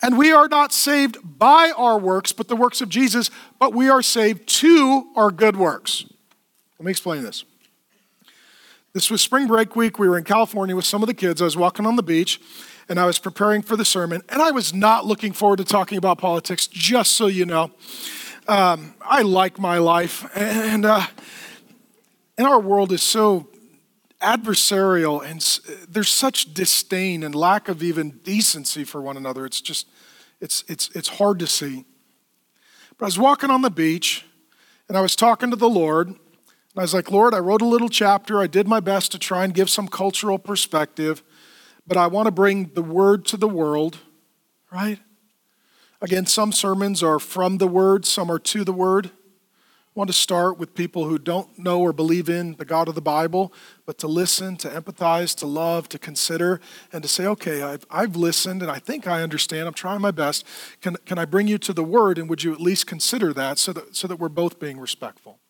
B: And we are not saved by our works, but the works of Jesus, but we are saved to our good works. Let me explain this. This was spring break week. We were in California with some of the kids. I was walking on the beach and I was preparing for the sermon, and I was not looking forward to talking about politics, just so you know. Um, I like my life, and, uh, and our world is so adversarial, and there's such disdain and lack of even decency for one another. It's just, it's, it's, it's hard to see. But I was walking on the beach, and I was talking to the Lord, I was like, Lord, I wrote a little chapter. I did my best to try and give some cultural perspective, but I want to bring the word to the world, right? Again, some sermons are from the word, some are to the word. I want to start with people who don't know or believe in the God of the Bible, but to listen, to empathize, to love, to consider, and to say, okay, I've, I've listened and I think I understand. I'm trying my best. Can, can I bring you to the word and would you at least consider that so that, so that we're both being respectful?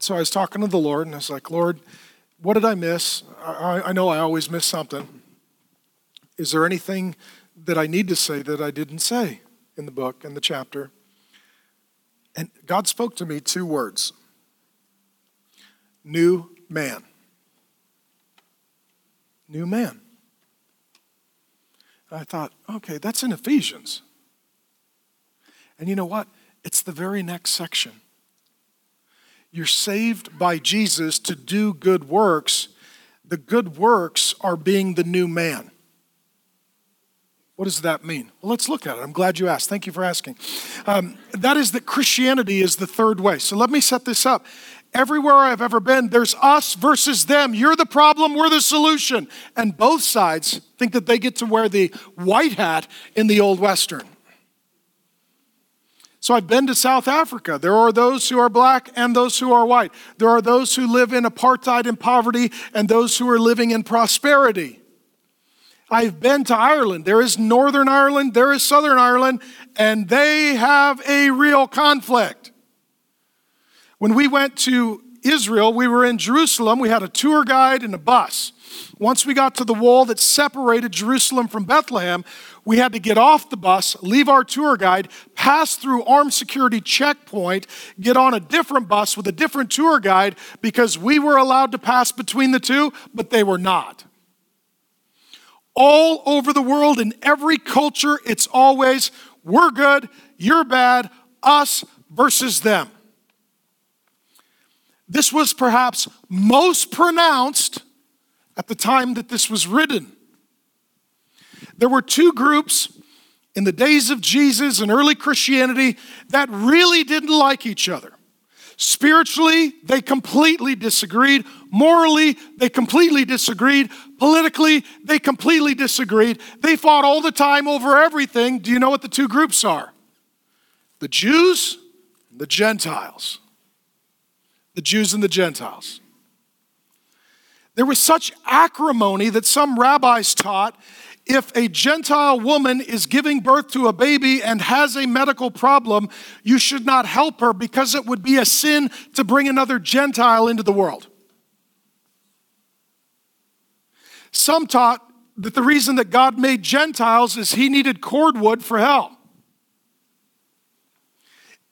B: So I was talking to the Lord, and I was like, Lord, what did I miss? I, I know I always miss something. Is there anything that I need to say that I didn't say in the book, in the chapter? And God spoke to me two words new man. New man. And I thought, okay, that's in Ephesians. And you know what? It's the very next section. You're saved by Jesus to do good works. The good works are being the new man. What does that mean? Well, let's look at it. I'm glad you asked. Thank you for asking. Um, that is that Christianity is the third way. So let me set this up. Everywhere I've ever been, there's us versus them. You're the problem, we're the solution. And both sides think that they get to wear the white hat in the Old Western. So I've been to South Africa. There are those who are black and those who are white. There are those who live in apartheid and poverty and those who are living in prosperity. I've been to Ireland. There is Northern Ireland, there is Southern Ireland, and they have a real conflict. When we went to Israel, we were in Jerusalem. We had a tour guide and a bus. Once we got to the wall that separated Jerusalem from Bethlehem, we had to get off the bus, leave our tour guide, pass through armed security checkpoint, get on a different bus with a different tour guide because we were allowed to pass between the two, but they were not. All over the world, in every culture, it's always we're good, you're bad, us versus them. This was perhaps most pronounced at the time that this was written. There were two groups in the days of Jesus and early Christianity that really didn't like each other. Spiritually, they completely disagreed. Morally, they completely disagreed. Politically, they completely disagreed. They fought all the time over everything. Do you know what the two groups are? The Jews and the Gentiles. The Jews and the Gentiles. There was such acrimony that some rabbis taught if a Gentile woman is giving birth to a baby and has a medical problem, you should not help her because it would be a sin to bring another Gentile into the world. Some taught that the reason that God made Gentiles is he needed cordwood for hell.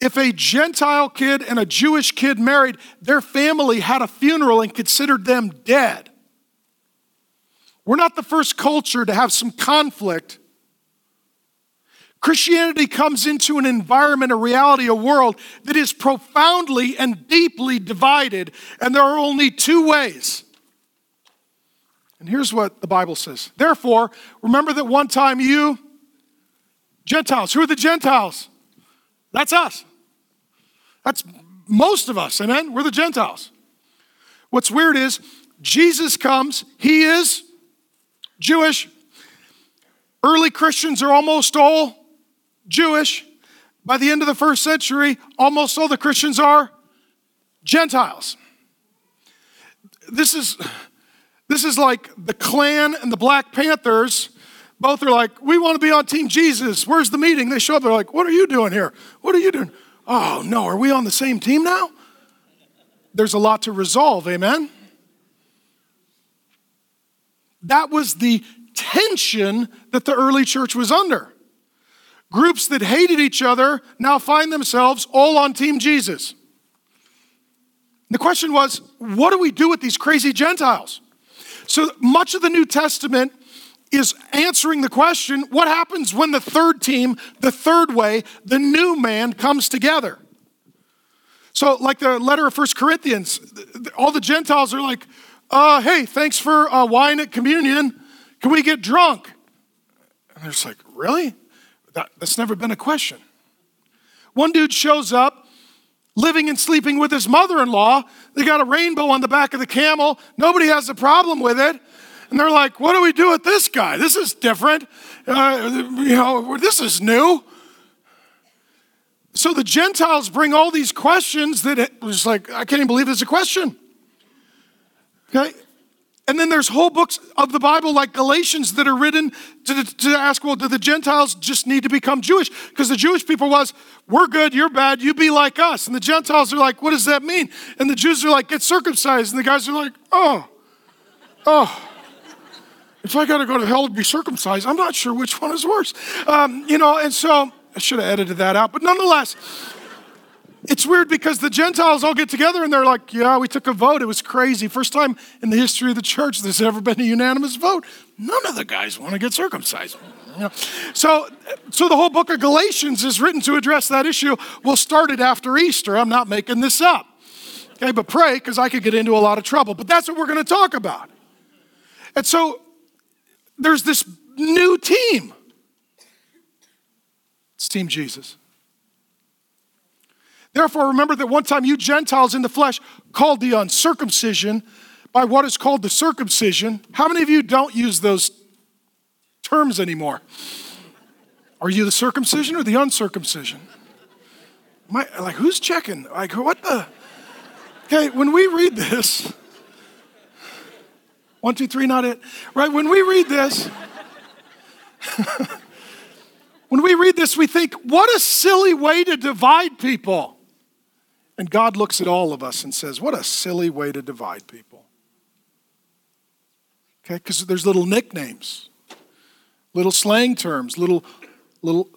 B: If a Gentile kid and a Jewish kid married, their family had a funeral and considered them dead. We're not the first culture to have some conflict. Christianity comes into an environment, a reality, a world that is profoundly and deeply divided, and there are only two ways. And here's what the Bible says. Therefore, remember that one time you, Gentiles, who are the Gentiles? That's us. That's most of us, amen? We're the Gentiles. What's weird is Jesus comes, he is Jewish. Early Christians are almost all Jewish. By the end of the first century, almost all the Christians are Gentiles. This is, this is like the Klan and the Black Panthers. Both are like, we want to be on Team Jesus. Where's the meeting? They show up, they're like, what are you doing here? What are you doing? Oh, no, are we on the same team now? There's a lot to resolve, amen? That was the tension that the early church was under. Groups that hated each other now find themselves all on Team Jesus. The question was, what do we do with these crazy Gentiles? So much of the New Testament is answering the question what happens when the third team, the third way, the new man comes together? So, like the letter of First Corinthians, all the Gentiles are like, uh, hey, thanks for uh, wine at communion. Can we get drunk? And they're just like, really? That, that's never been a question. One dude shows up living and sleeping with his mother in law. They got a rainbow on the back of the camel. Nobody has a problem with it. And they're like, what do we do with this guy? This is different. Uh, you know, this is new. So the Gentiles bring all these questions that it was like, I can't even believe it's a question. Okay? And then there's whole books of the Bible, like Galatians, that are written to, to ask, well, do the Gentiles just need to become Jewish? Because the Jewish people was, we're good, you're bad, you be like us. And the Gentiles are like, what does that mean? And the Jews are like, get circumcised. And the guys are like, oh, oh. If I got to go to hell to be circumcised, I'm not sure which one is worse. Um, you know, and so I should have edited that out. But nonetheless, it's weird because the Gentiles all get together and they're like, yeah, we took a vote. It was crazy. First time in the history of the church there's ever been a unanimous vote. None of the guys want to get circumcised. You know? So, so the whole book of Galatians is written to address that issue. We'll start it after Easter. I'm not making this up. Okay, but pray because I could get into a lot of trouble. But that's what we're going to talk about. And so there's this new team. It's Team Jesus. Therefore, remember that one time you Gentiles in the flesh called the uncircumcision by what is called the circumcision. How many of you don't use those terms anymore? Are you the circumcision or the uncircumcision? My, like, who's checking? Like, what the? Okay, when we read this, one, two, three, not it. Right? When we read this, when we read this, we think, what a silly way to divide people. And God looks at all of us and says, What a silly way to divide people. Okay, because there's little nicknames, little slang terms, little, little,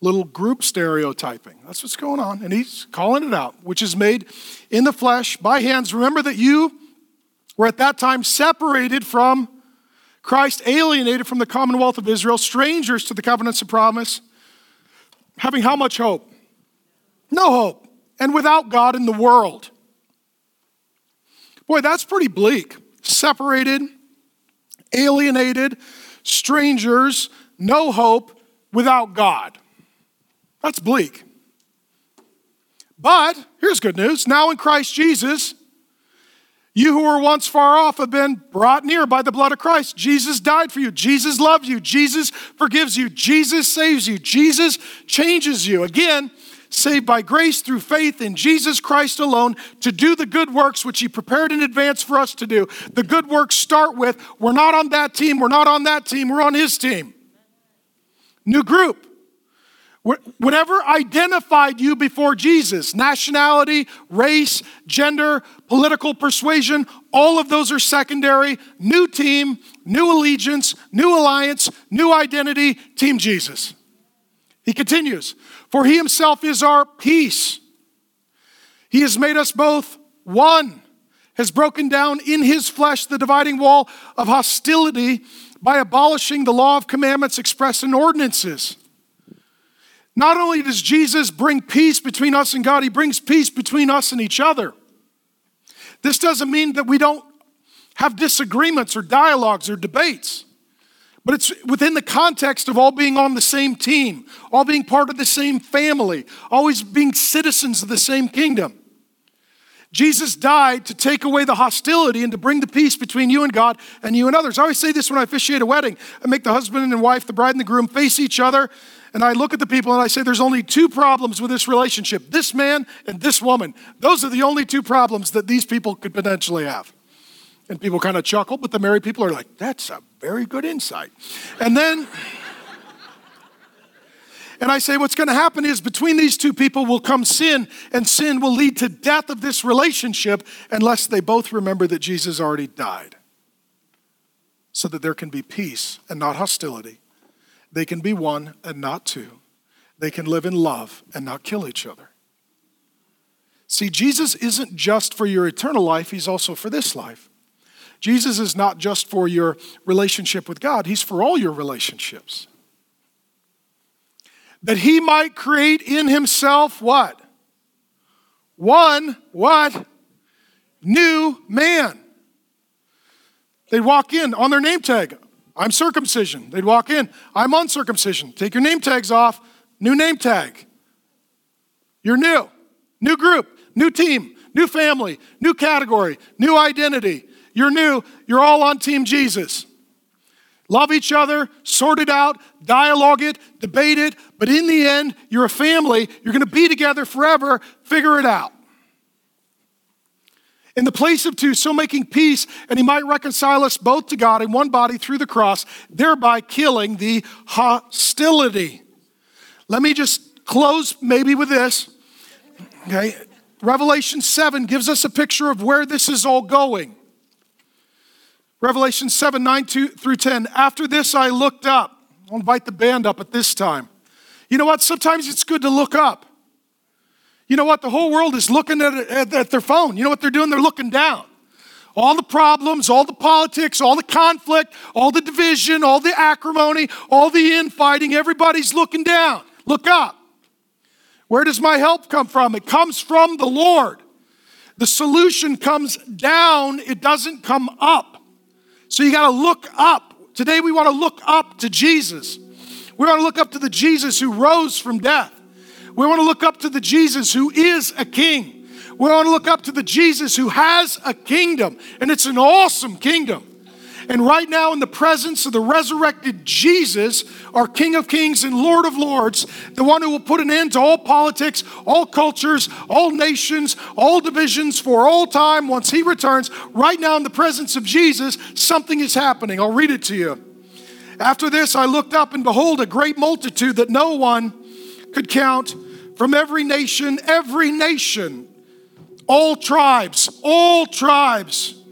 B: little group stereotyping. That's what's going on. And he's calling it out, which is made in the flesh by hands. Remember that you were at that time separated from Christ, alienated from the commonwealth of Israel, strangers to the covenants of promise, having how much hope? No hope and without God in the world. Boy, that's pretty bleak. Separated, alienated, strangers, no hope, without God. That's bleak. But here's good news. Now in Christ Jesus, you who were once far off have been brought near by the blood of Christ. Jesus died for you. Jesus loves you. Jesus forgives you. Jesus saves you. Jesus changes you. Again, saved by grace through faith in Jesus Christ alone to do the good works which He prepared in advance for us to do. The good works start with we're not on that team, we're not on that team, we're on His team. New group. Whatever identified you before Jesus, nationality, race, gender, political persuasion, all of those are secondary. New team, new allegiance, new alliance, new identity, Team Jesus. He continues, for he himself is our peace. He has made us both one, has broken down in his flesh the dividing wall of hostility by abolishing the law of commandments expressed in ordinances not only does Jesus bring peace between us and God, he brings peace between us and each other. This doesn't mean that we don't have disagreements or dialogues or debates, but it's within the context of all being on the same team, all being part of the same family, always being citizens of the same kingdom. Jesus died to take away the hostility and to bring the peace between you and God and you and others. I always say this when I officiate a wedding. I make the husband and wife, the bride and the groom, face each other and I look at the people and I say, there's only two problems with this relationship this man and this woman. Those are the only two problems that these people could potentially have. And people kind of chuckle, but the married people are like, that's a very good insight. And then, and I say, what's going to happen is between these two people will come sin, and sin will lead to death of this relationship unless they both remember that Jesus already died so that there can be peace and not hostility they can be one and not two. They can live in love and not kill each other. See, Jesus isn't just for your eternal life, He's also for this life. Jesus is not just for your relationship with God, He's for all your relationships. That He might create in Himself what? One, what? New man. They walk in on their name tag. I'm circumcision. They'd walk in, I'm uncircumcision. Take your name tags off, new name tag. You're new, new group, new team, new family, new category, new identity. You're new, you're all on Team Jesus. Love each other, sort it out, dialogue it, debate it, but in the end, you're a family. You're going to be together forever. Figure it out in the place of two, so making peace, and he might reconcile us both to God in one body through the cross, thereby killing the hostility. Let me just close maybe with this. Okay. Revelation 7 gives us a picture of where this is all going. Revelation 7 9 two, through 10. After this, I looked up. I'll invite the band up at this time. You know what? Sometimes it's good to look up. You know what? The whole world is looking at, at, at their phone. You know what they're doing? They're looking down. All the problems, all the politics, all the conflict, all the division, all the acrimony, all the infighting, everybody's looking down. Look up. Where does my help come from? It comes from the Lord. The solution comes down, it doesn't come up. So you got to look up. Today we want to look up to Jesus. We want to look up to the Jesus who rose from death. We want to look up to the Jesus who is a king. We want to look up to the Jesus who has a kingdom, and it's an awesome kingdom. And right now, in the presence of the resurrected Jesus, our King of Kings and Lord of Lords, the one who will put an end to all politics, all cultures, all nations, all divisions for all time once he returns, right now, in the presence of Jesus, something is happening. I'll read it to you. After this, I looked up, and behold, a great multitude that no one could count from every nation, every nation, all tribes, all tribes,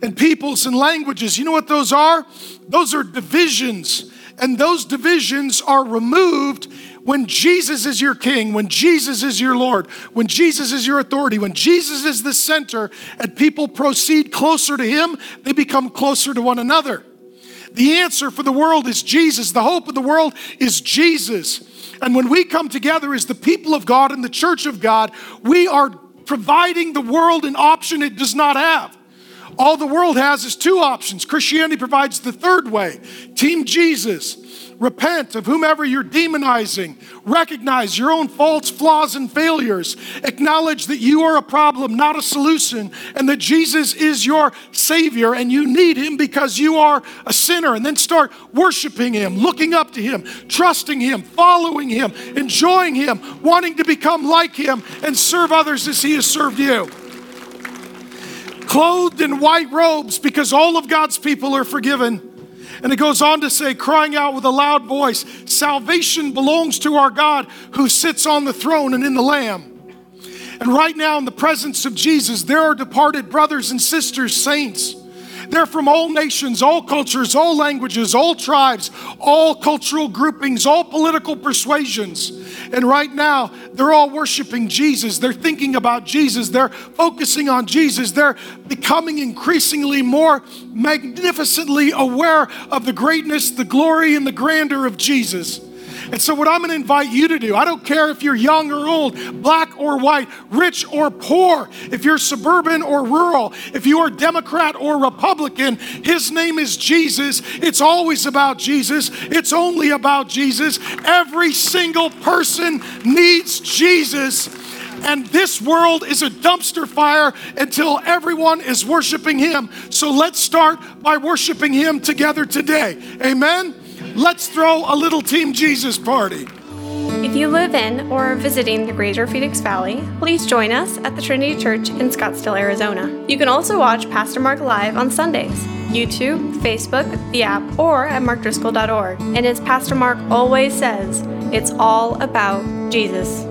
B: and peoples and languages. You know what those are? Those are divisions. And those divisions are removed when Jesus is your king, when Jesus is your Lord, when Jesus is your authority, when Jesus is the center and people proceed closer to him, they become closer to one another. The answer for the world is Jesus. The hope of the world is Jesus. And when we come together as the people of God and the church of God, we are providing the world an option it does not have. All the world has is two options. Christianity provides the third way Team Jesus. Repent of whomever you're demonizing. Recognize your own faults, flaws, and failures. Acknowledge that you are a problem, not a solution, and that Jesus is your Savior and you need Him because you are a sinner. And then start worshiping Him, looking up to Him, trusting Him, following Him, enjoying Him, wanting to become like Him, and serve others as He has served you clothed in white robes because all of God's people are forgiven. And it goes on to say, crying out with a loud voice, Salvation belongs to our God who sits on the throne and in the Lamb. And right now, in the presence of Jesus, there are departed brothers and sisters, saints. They're from all nations, all cultures, all languages, all tribes, all cultural groupings, all political persuasions. And right now, they're all worshiping Jesus. They're thinking about Jesus. They're focusing on Jesus. They're becoming increasingly more magnificently aware of the greatness, the glory, and the grandeur of Jesus. And so, what I'm going to invite you to do, I don't care if you're young or old, black or white, rich or poor, if you're suburban or rural, if you are Democrat or Republican, his name is Jesus. It's always about Jesus, it's only about Jesus. Every single person needs Jesus. And this world is a dumpster fire until everyone is worshiping Him. So let's start by worshiping Him together today. Amen. Let's throw a little Team Jesus party.
A: If you live in or are visiting the greater Phoenix Valley, please join us at the Trinity Church in Scottsdale, Arizona. You can also watch Pastor Mark live on Sundays, YouTube, Facebook, the app, or at markdriscoll.org. And as Pastor Mark always says, it's all about Jesus.